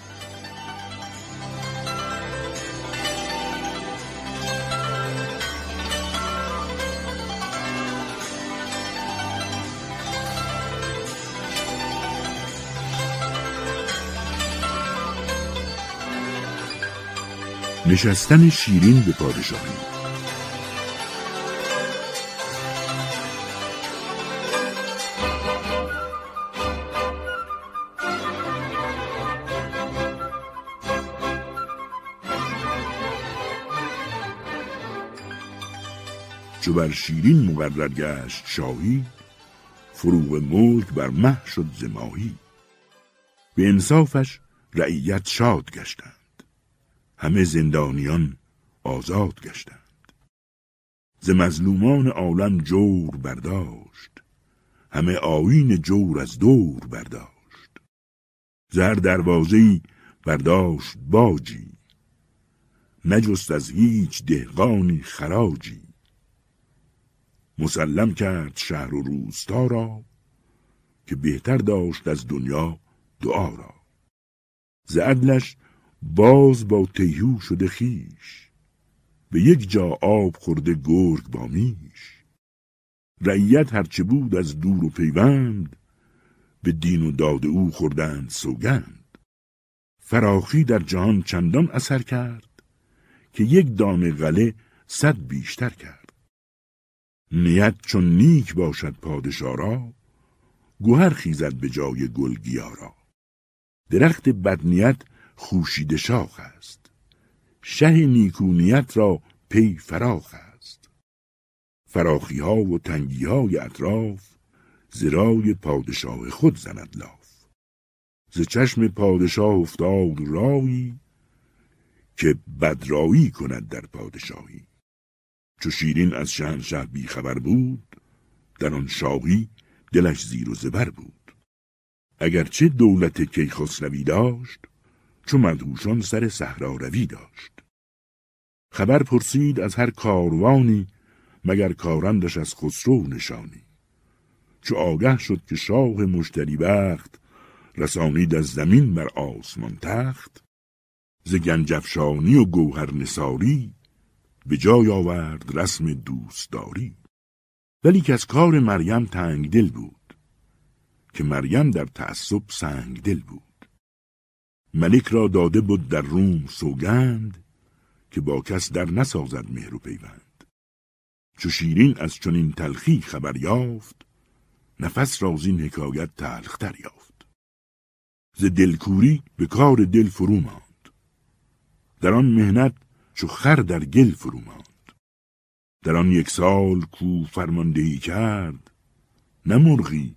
نشستن شیرین به پادشاهی. چو بر شیرین مقرر گشت شاهی فروغ ملک بر مه شد زماهی به انصافش رعیت شاد گشتند همه زندانیان آزاد گشتند. ز مظلومان عالم جور برداشت همه آیین جور از دور برداشت. زر دروازهی برداشت باجی نجست از هیچ دهقانی خراجی. مسلم کرد شهر و روستا را که بهتر داشت از دنیا دعا را. ز عدلش باز با تیهو شده خیش به یک جا آب خورده گرگ با میش. رعیت هرچه بود از دور و پیوند به دین و داد او خوردند سوگند. فراخی در جهان چندان اثر کرد که یک دانه غله صد بیشتر کرد. نیت چون نیک باشد پادشاه را گوهر خیزد به جای گلگیارا درخت بدنیت خوشیده شاخ است شه نیکونیت را پی فراخ است. فراخی ها و تنگی های اطراف زرای پادشاه خود زند لاف. ز چشم پادشاه افتاد رایی که بدرایی کند در پادشاهی. چو شیرین از شهنشه بیخبر بود در آن شاهی دلش زیر و زبر بود. اگرچه دولت کیخسروی داشت چو مدهوشان سر صحرا روی داشت. خبر پرسید از هر کاروانی مگر کارندش از خسرو نشانی. چو آگه شد که شاه مشتری بخت رسانید از زمین بر آسمان تخت. ز گنجفشانی و گوهر نساری به جای آورد رسم دوستداری. ولی که از کار مریم تنگ دل بود که مریم در تعصب سنگ دل بود. ملک را داده بود در روم سوگند که با کس در نسازد مهر و پیوند. چو شیرین از چنین تلخی خبر یافت نفس را زین حکایت تلختر یافت. ز دلکوری به کار دل فرو ماند. در آن مهنت چو خر در گل فرو ماند در آن یک سال کو فرماندهی کرد نه مرغی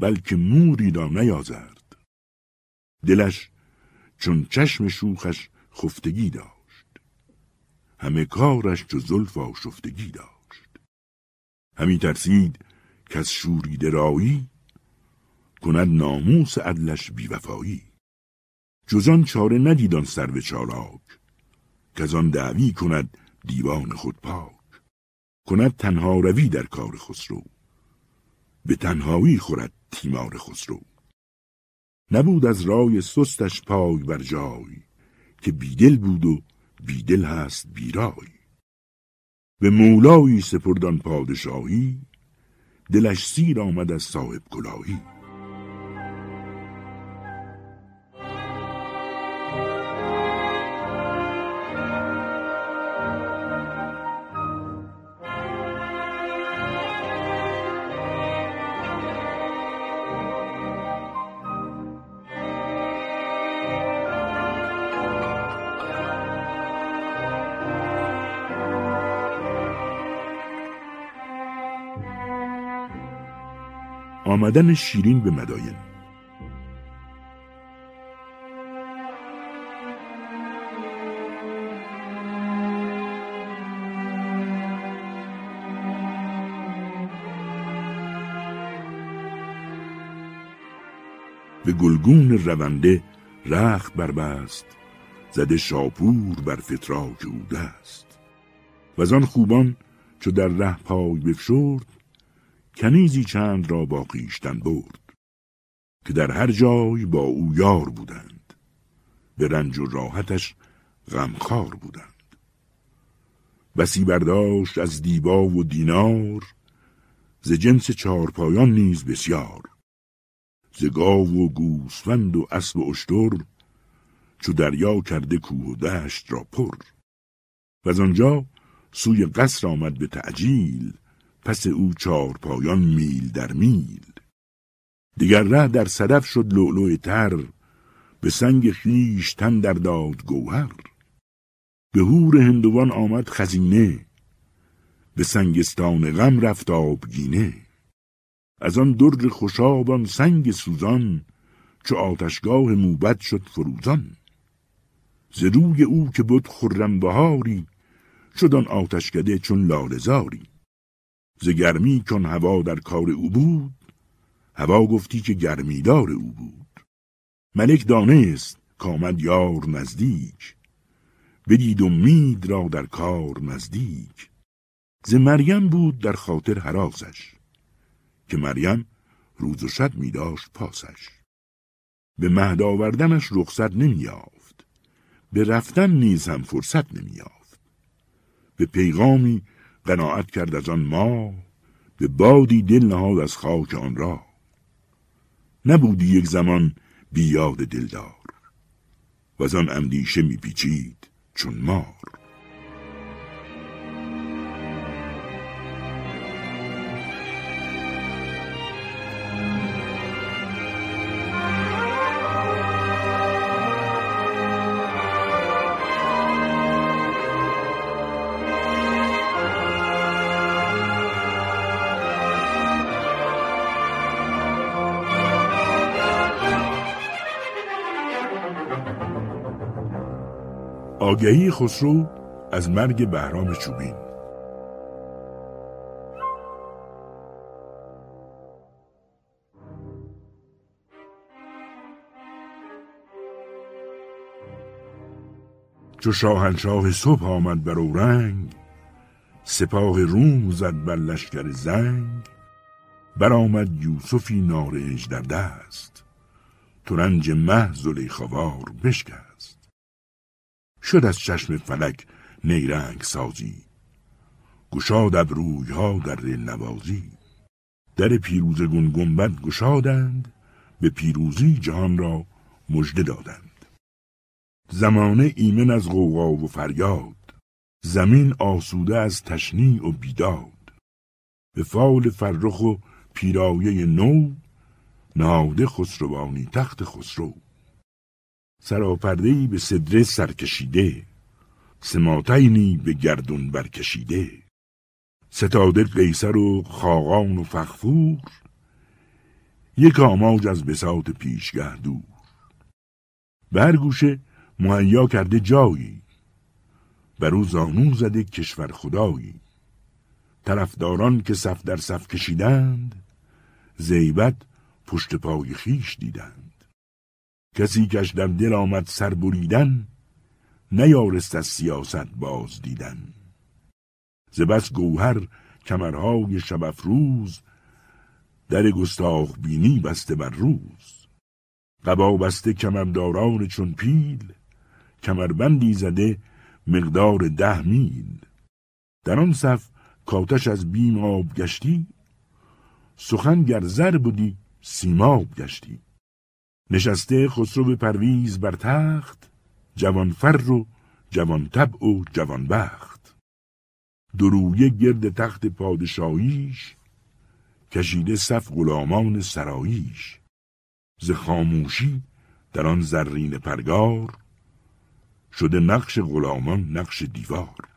بلکه موری را نیازرد دلش چون چشم شوخش خفتگی داشت. همه کارش چو زلف آشفتگی داشت. همی ترسید که از شوریده رایی کند ناموس عدلش بیوفایی. جزان چاره ندیدان سر به چالاک. که دعوی کند دیوان خود پاک. کند تنها روی در کار خسرو. به تنهایی خورد تیمار خسرو. نبود از رای سستش پای بر جای که بیدل بود و بیدل هست بیرای. به مولایی سپردان پادشاهی دلش سیر آمد از صاحب کلاهی آمدن شیرین به مداین. به گلگون رونده رخت بربست زده شاپور بر فتراک او دست. و آن خوبان چو در ره پای بفشرد کنیزی چند را با خویشتن برد که در هر جای با او یار بودند. به رنج و راحتش غمخوار بودند. بسی برداشت از دیبا و دینار ز جنس چارپایان نیز بسیار. ز گاو و گوسفند و اسب و اشتر چو دریا کرده کوه و دشت را پر. و از آنجا سوی قصر آمد به تعجیل پس او چهار پایان میل در میل. دیگر ره در صدف شد لؤلؤ تر به سنگ خیش تن در داد گوهر. به هور هندوان آمد خزینه به سنگستان غم رفت آبگینه. از آن در خوشابان سنگ سوزان چو آتشگاه موبت شد فروزان. ز روی او که بود خرم بهاری شد آن آتشکده چون لالزاری ز گرمی کن هوا در کار او بود هوا گفتی که گرمیدار او بود. ملک دانست کامد یار نزدیک بدید مید را در کار نزدیک. ز مریم بود در خاطر حراسش که مریم روز و شب می داشت پاسش. به مهد آوردنش رخصت نمیافت به رفتن نیز هم فرصت نمیافت به پیغامی قناعت کرد از آن ما به بادی دل نهاد از خاک آن را. نبودی یک زمان بیاد دلدار و از آن اندیشه میپیچید چون مار. آگهی خسرو از مرگ بهرام چوبین. چو شاهنشاه صبح آمد بر اورنگ سپاه روم زد بر لشکر زنگ. برآمد یوسفی نارنج در دست ترنج مه زلیخوار بشکست. شد از چشم فلک نیرنگ سازی. گشاد ابروی ها در نوازی. در پیروز گنبد گشادند به پیروزی جهان را مژده دادند. زمانه ایمن از غوغا و فریاد زمین آسوده از تشنیع و بیداد. به فال فرخ و پیرایه نو نهاده خسروانی تخت خسرو. سراپردهی به صدره سرکشیده سماتینی به گردون برکشیده. ستاده قیصر و خاقان و فخفور یک آماج از بساط پیشگه دور. به هر گوشه مهیا کرده جایی بر او زانو زده کشور خدایی. طرفداران که صف در صف کشیدند زیبت پشت پای خیش دیدند. کسی کش در دل آمد سر بریدن نیارست از سیاست باز دیدن. ز گوهر کمرهای شب افروز در گستاخ بینی بسته بر روز. قبا بسته کمرداران چون پیل کمربندی زده مقدار ده میل. در آن صف کاتش از بیم آب گشتی سخن گر زر بودی سیماب گشتی. نشسته خسرو پرویز بر تخت جوان فر و جوان طبع و جوان بخت. درویه گرد تخت پادشاهیش کشیده صف غلامان سراییش. ز خاموشی در آن زرین پرگار شده نقش غلامان نقش دیوار.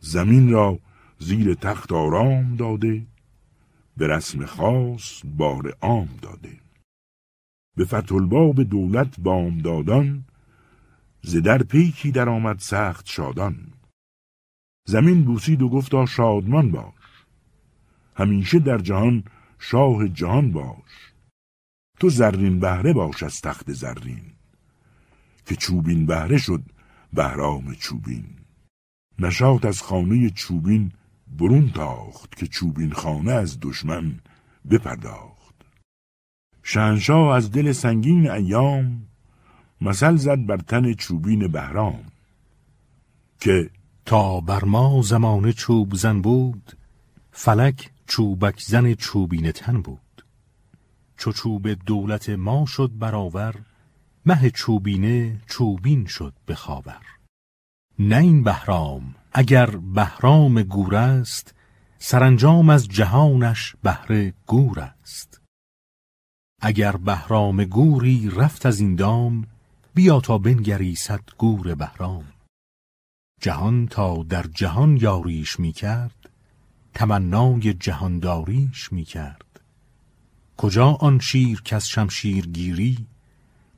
زمین را زیر تخت آرام داده به رسم خاص بار عام داده. به فتح دولت بام دادان ز در پیکی در آمد سخت شادان. زمین بوسید و گفتا شادمان باش همیشه در جهان شاه جهان باش. تو زرین بهره باش از تخت زرین که چوبین بهره شد بهرام چوبین. نشات از خانه چوبین برون تاخت که چوبین خانه از دشمن بپرداخت. شهنشاه از دل سنگین ایام مثل زد بر تن چوبین بهرام که تا بر ما زمان چوب زن بود فلک چوبک زن چوبین تن بود. چو چوب دولت ما شد برآور مه چوبینه چوبین شد به خاور. نه این بهرام اگر بهرام گور است سرانجام از جهانش بهره گور اگر بهرام گوری رفت از این دام بیا تا بنگری صد گور بهرام. جهان تا در جهان یاریش می کرد تمنای جهانداریش می کرد کجا آن شیر کس شمشیر گیری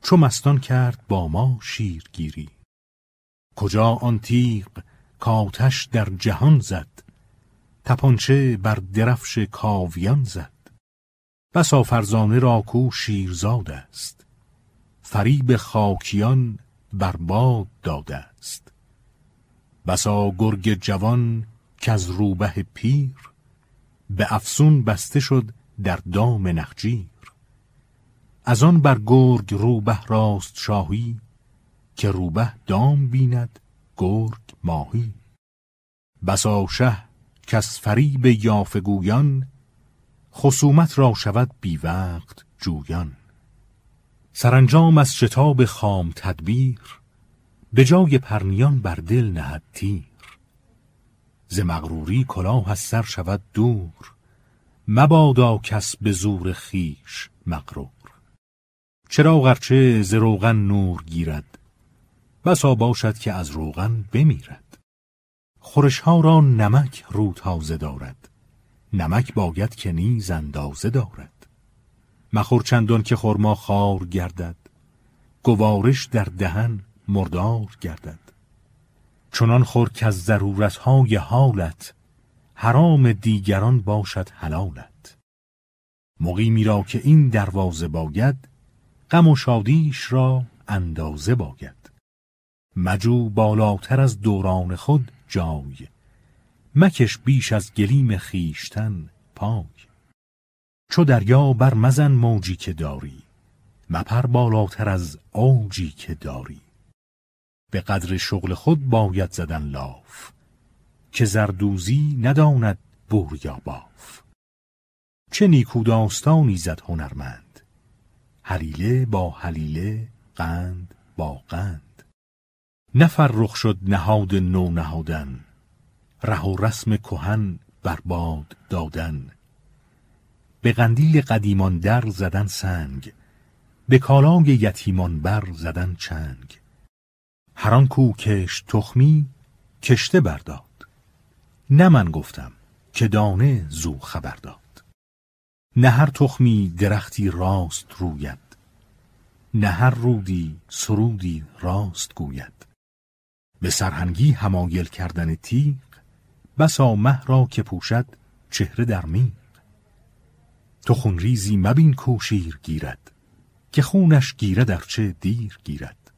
چو مستان کرد با ما شیرگیری کجا آن تیغ کاتش در جهان زد تپانچه بر درفش کاویان زد. بسا فرزانه را کو شیرزاد است. فریب خاکیان برباد داده است. بسا گرگ جوان که از روبه پیر به افسون بسته شد در دام نخجیر. از آن بر گرگ روبه راست شاهی که روبه دام بیند گرگ ماهی. بسا شه کس فریب یافگویان خصومت را شود بی وقت جویان. سرانجام از شتاب خام تدبیر به جای پرنیان بر دل نهد تیر. ز مغروری کلاه از سر شود دور مبادا کس به زور خیش مغرور. چرا غرچه ز روغن نور گیرد؟ بسا باشد که از روغن بمیرد. خورش ها را نمک رو تازه دارد. نمک باید که نیز اندازه دارد. مخور چندان که خرما خار گردد گوارش در دهن مردار گردد. چنان خور که از ضرورتهای حالت حرام دیگران باشد حلالت. مقیمی را که این دروازه باید غم و شادیش را اندازه باید. مجو بالاتر از دوران خود جای مکش بیش از گلیم خیشتن پای چو دریا بر مزن موجی که داری مپر بالاتر از اوجی که داری. به قدر شغل خود باید زدن لاف که زردوزی نداند بور یا باف. چه نیکو داستانی زد هنرمند حلیله با حلیله قند با قند. رخ شد نهاد نو نهادن ره و رسم کهن برباد دادن. به قندیل قدیمان در زدن سنگ به کالای یتیمان بر زدن چنگ. هران کو کشت تخمی کشته برداد نه من گفتم که دانه زو خبر داد. نه هر تخمی درختی راست روید نه هر رودی سرودی راست گوید. به سرهنگی همایل کردن تیغ بسا مه را که پوشد چهره در میغ تو خونریزی مبین کوشیر گیرد که خونش گیرد چه دیر گیرد.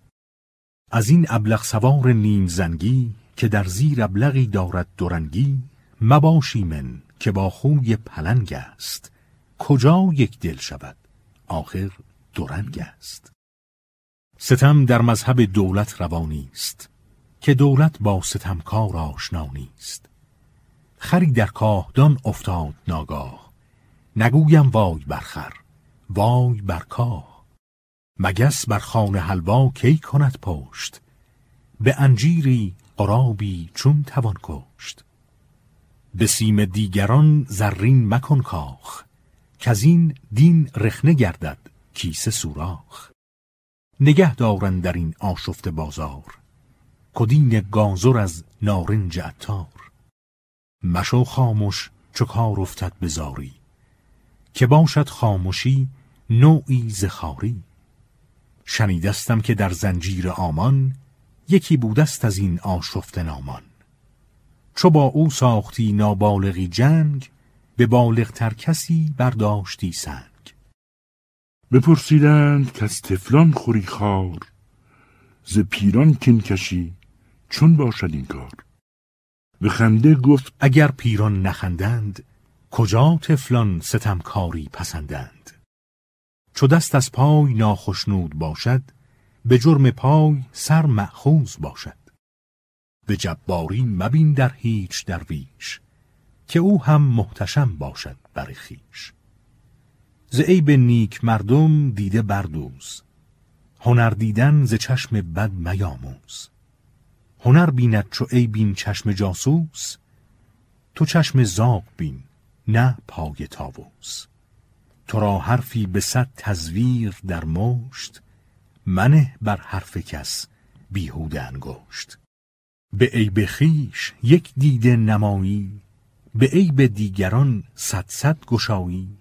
از این ابلغ سوار نیم زنگی که در زیر ابلغی دارد درنگی مباشی من که با خوی پلنگ است. کجا یک دل شود آخر درنگ است. ستم در مذهب دولت روانی است که دولت با ستمکار آشنا نیست. خری در کاهدان افتاد ناگاه. نگویم وای برخر وای بر کاه. مگس بر خانه حلوا کی کند پشت؟ به انجیری قرابی چون توان کشت. به سیم دیگران زرین مکن کاخ که این دین رخنه گردد کیسه سوراخ. نگه دارن در این آشفت بازار کدین گازر از نارنج عطار؟ مشو خاموش چو کار افتد بزاری که باشد خاموشی نوعی زخاری شنیدستم که در زنجیر آمان یکی بودست از این آشفت نامان. چو با او ساختی نابالغی جنگ به بالغتر کسی برداشتی سنگ. بپرسیدند که از تفلان خوری خار ز پیران کین کشی چون باشد این کار. به خنده گفت اگر پیران نخندند کجا تفلان ستمکاری پسندند؟ چو دست از پای ناخشنود باشد به جرم پای سر معخوز باشد. به جباری مبین در هیچ درویش که او هم محتشم باشد بر خیش ز عیب نیک مردم دیده بردوز هنر دیدن ز چشم بد میاموز. هنر بیند چو بین چشم جاسوس تو چشم زاغ بین نه پای تاووس تو را حرفی به صد تزویر در مشت منه بر حرف کس بیهوده انگشت. به عیب خیش یک دیده نمایی به عیب دیگران صد صد گشایی.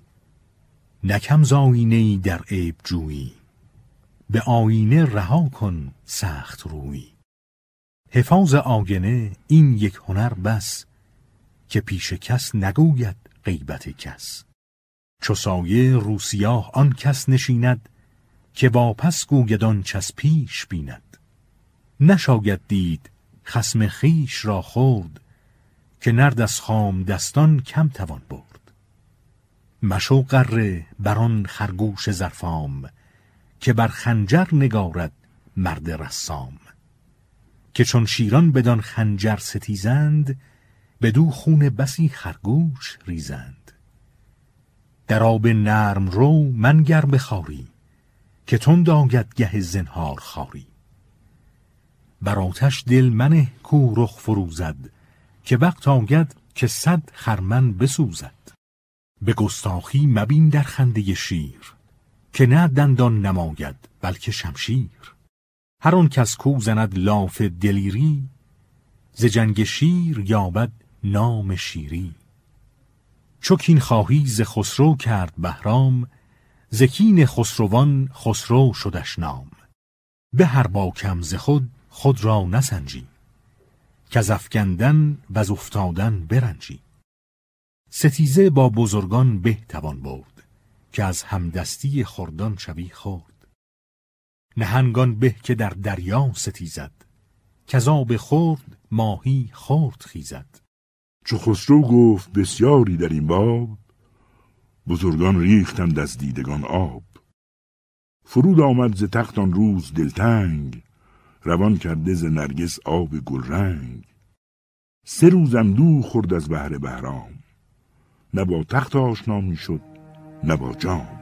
نکم زاینه در عیب جویی به آینه رها کن سخت روی حفاظ آینه این یک هنر بس که پیش کس نگوید غیبت کس. چو سایه روسیاه آن کس نشیند که واپس گوید آن چس پیش بیند. نشاید دید خسم خیش را خورد که نرد از خام دستان کم توان برد. مشو قره بر آن خرگوش زرفام که بر خنجر نگارد مرد رسام. که چون شیران بدان خنجر ستیزند بدو خون بسی خرگوش ریزند. در آب نرم رو منگر بخاری که تند آید گه زنهار خاری. بر آتش دل منه کو رخ فروزد که وقت آید که صد خرمن بسوزد. به گستاخی مبین در خنده شیر که نه دندان نماید بلکه شمشیر. هر آن کس کو زند لاف دلیری ز جنگ شیر یابد نام شیری. چوکین خواهی ز خسرو کرد بهرام زکین خسروان خسرو شدش نام. به هر باکم ز خود خود را نسنجی که از افکندن و افتادن برنجی. ستیزه با بزرگان به توان برد که از همدستی خردان شوی خورد نهنگان به که در دریا ستیزد. کذاب خورد ماهی خورد خیزد. چو خسرو گفت بسیاری در این باب بزرگان ریختند از دیدگان آب. فرود آمد ز تخت آن روز دلتنگ روان کرده ز نرگس آب گلرنگ. سه روز اندو خورد از بهر بهرام نه با تخت آشنا می‌شد نه با جام.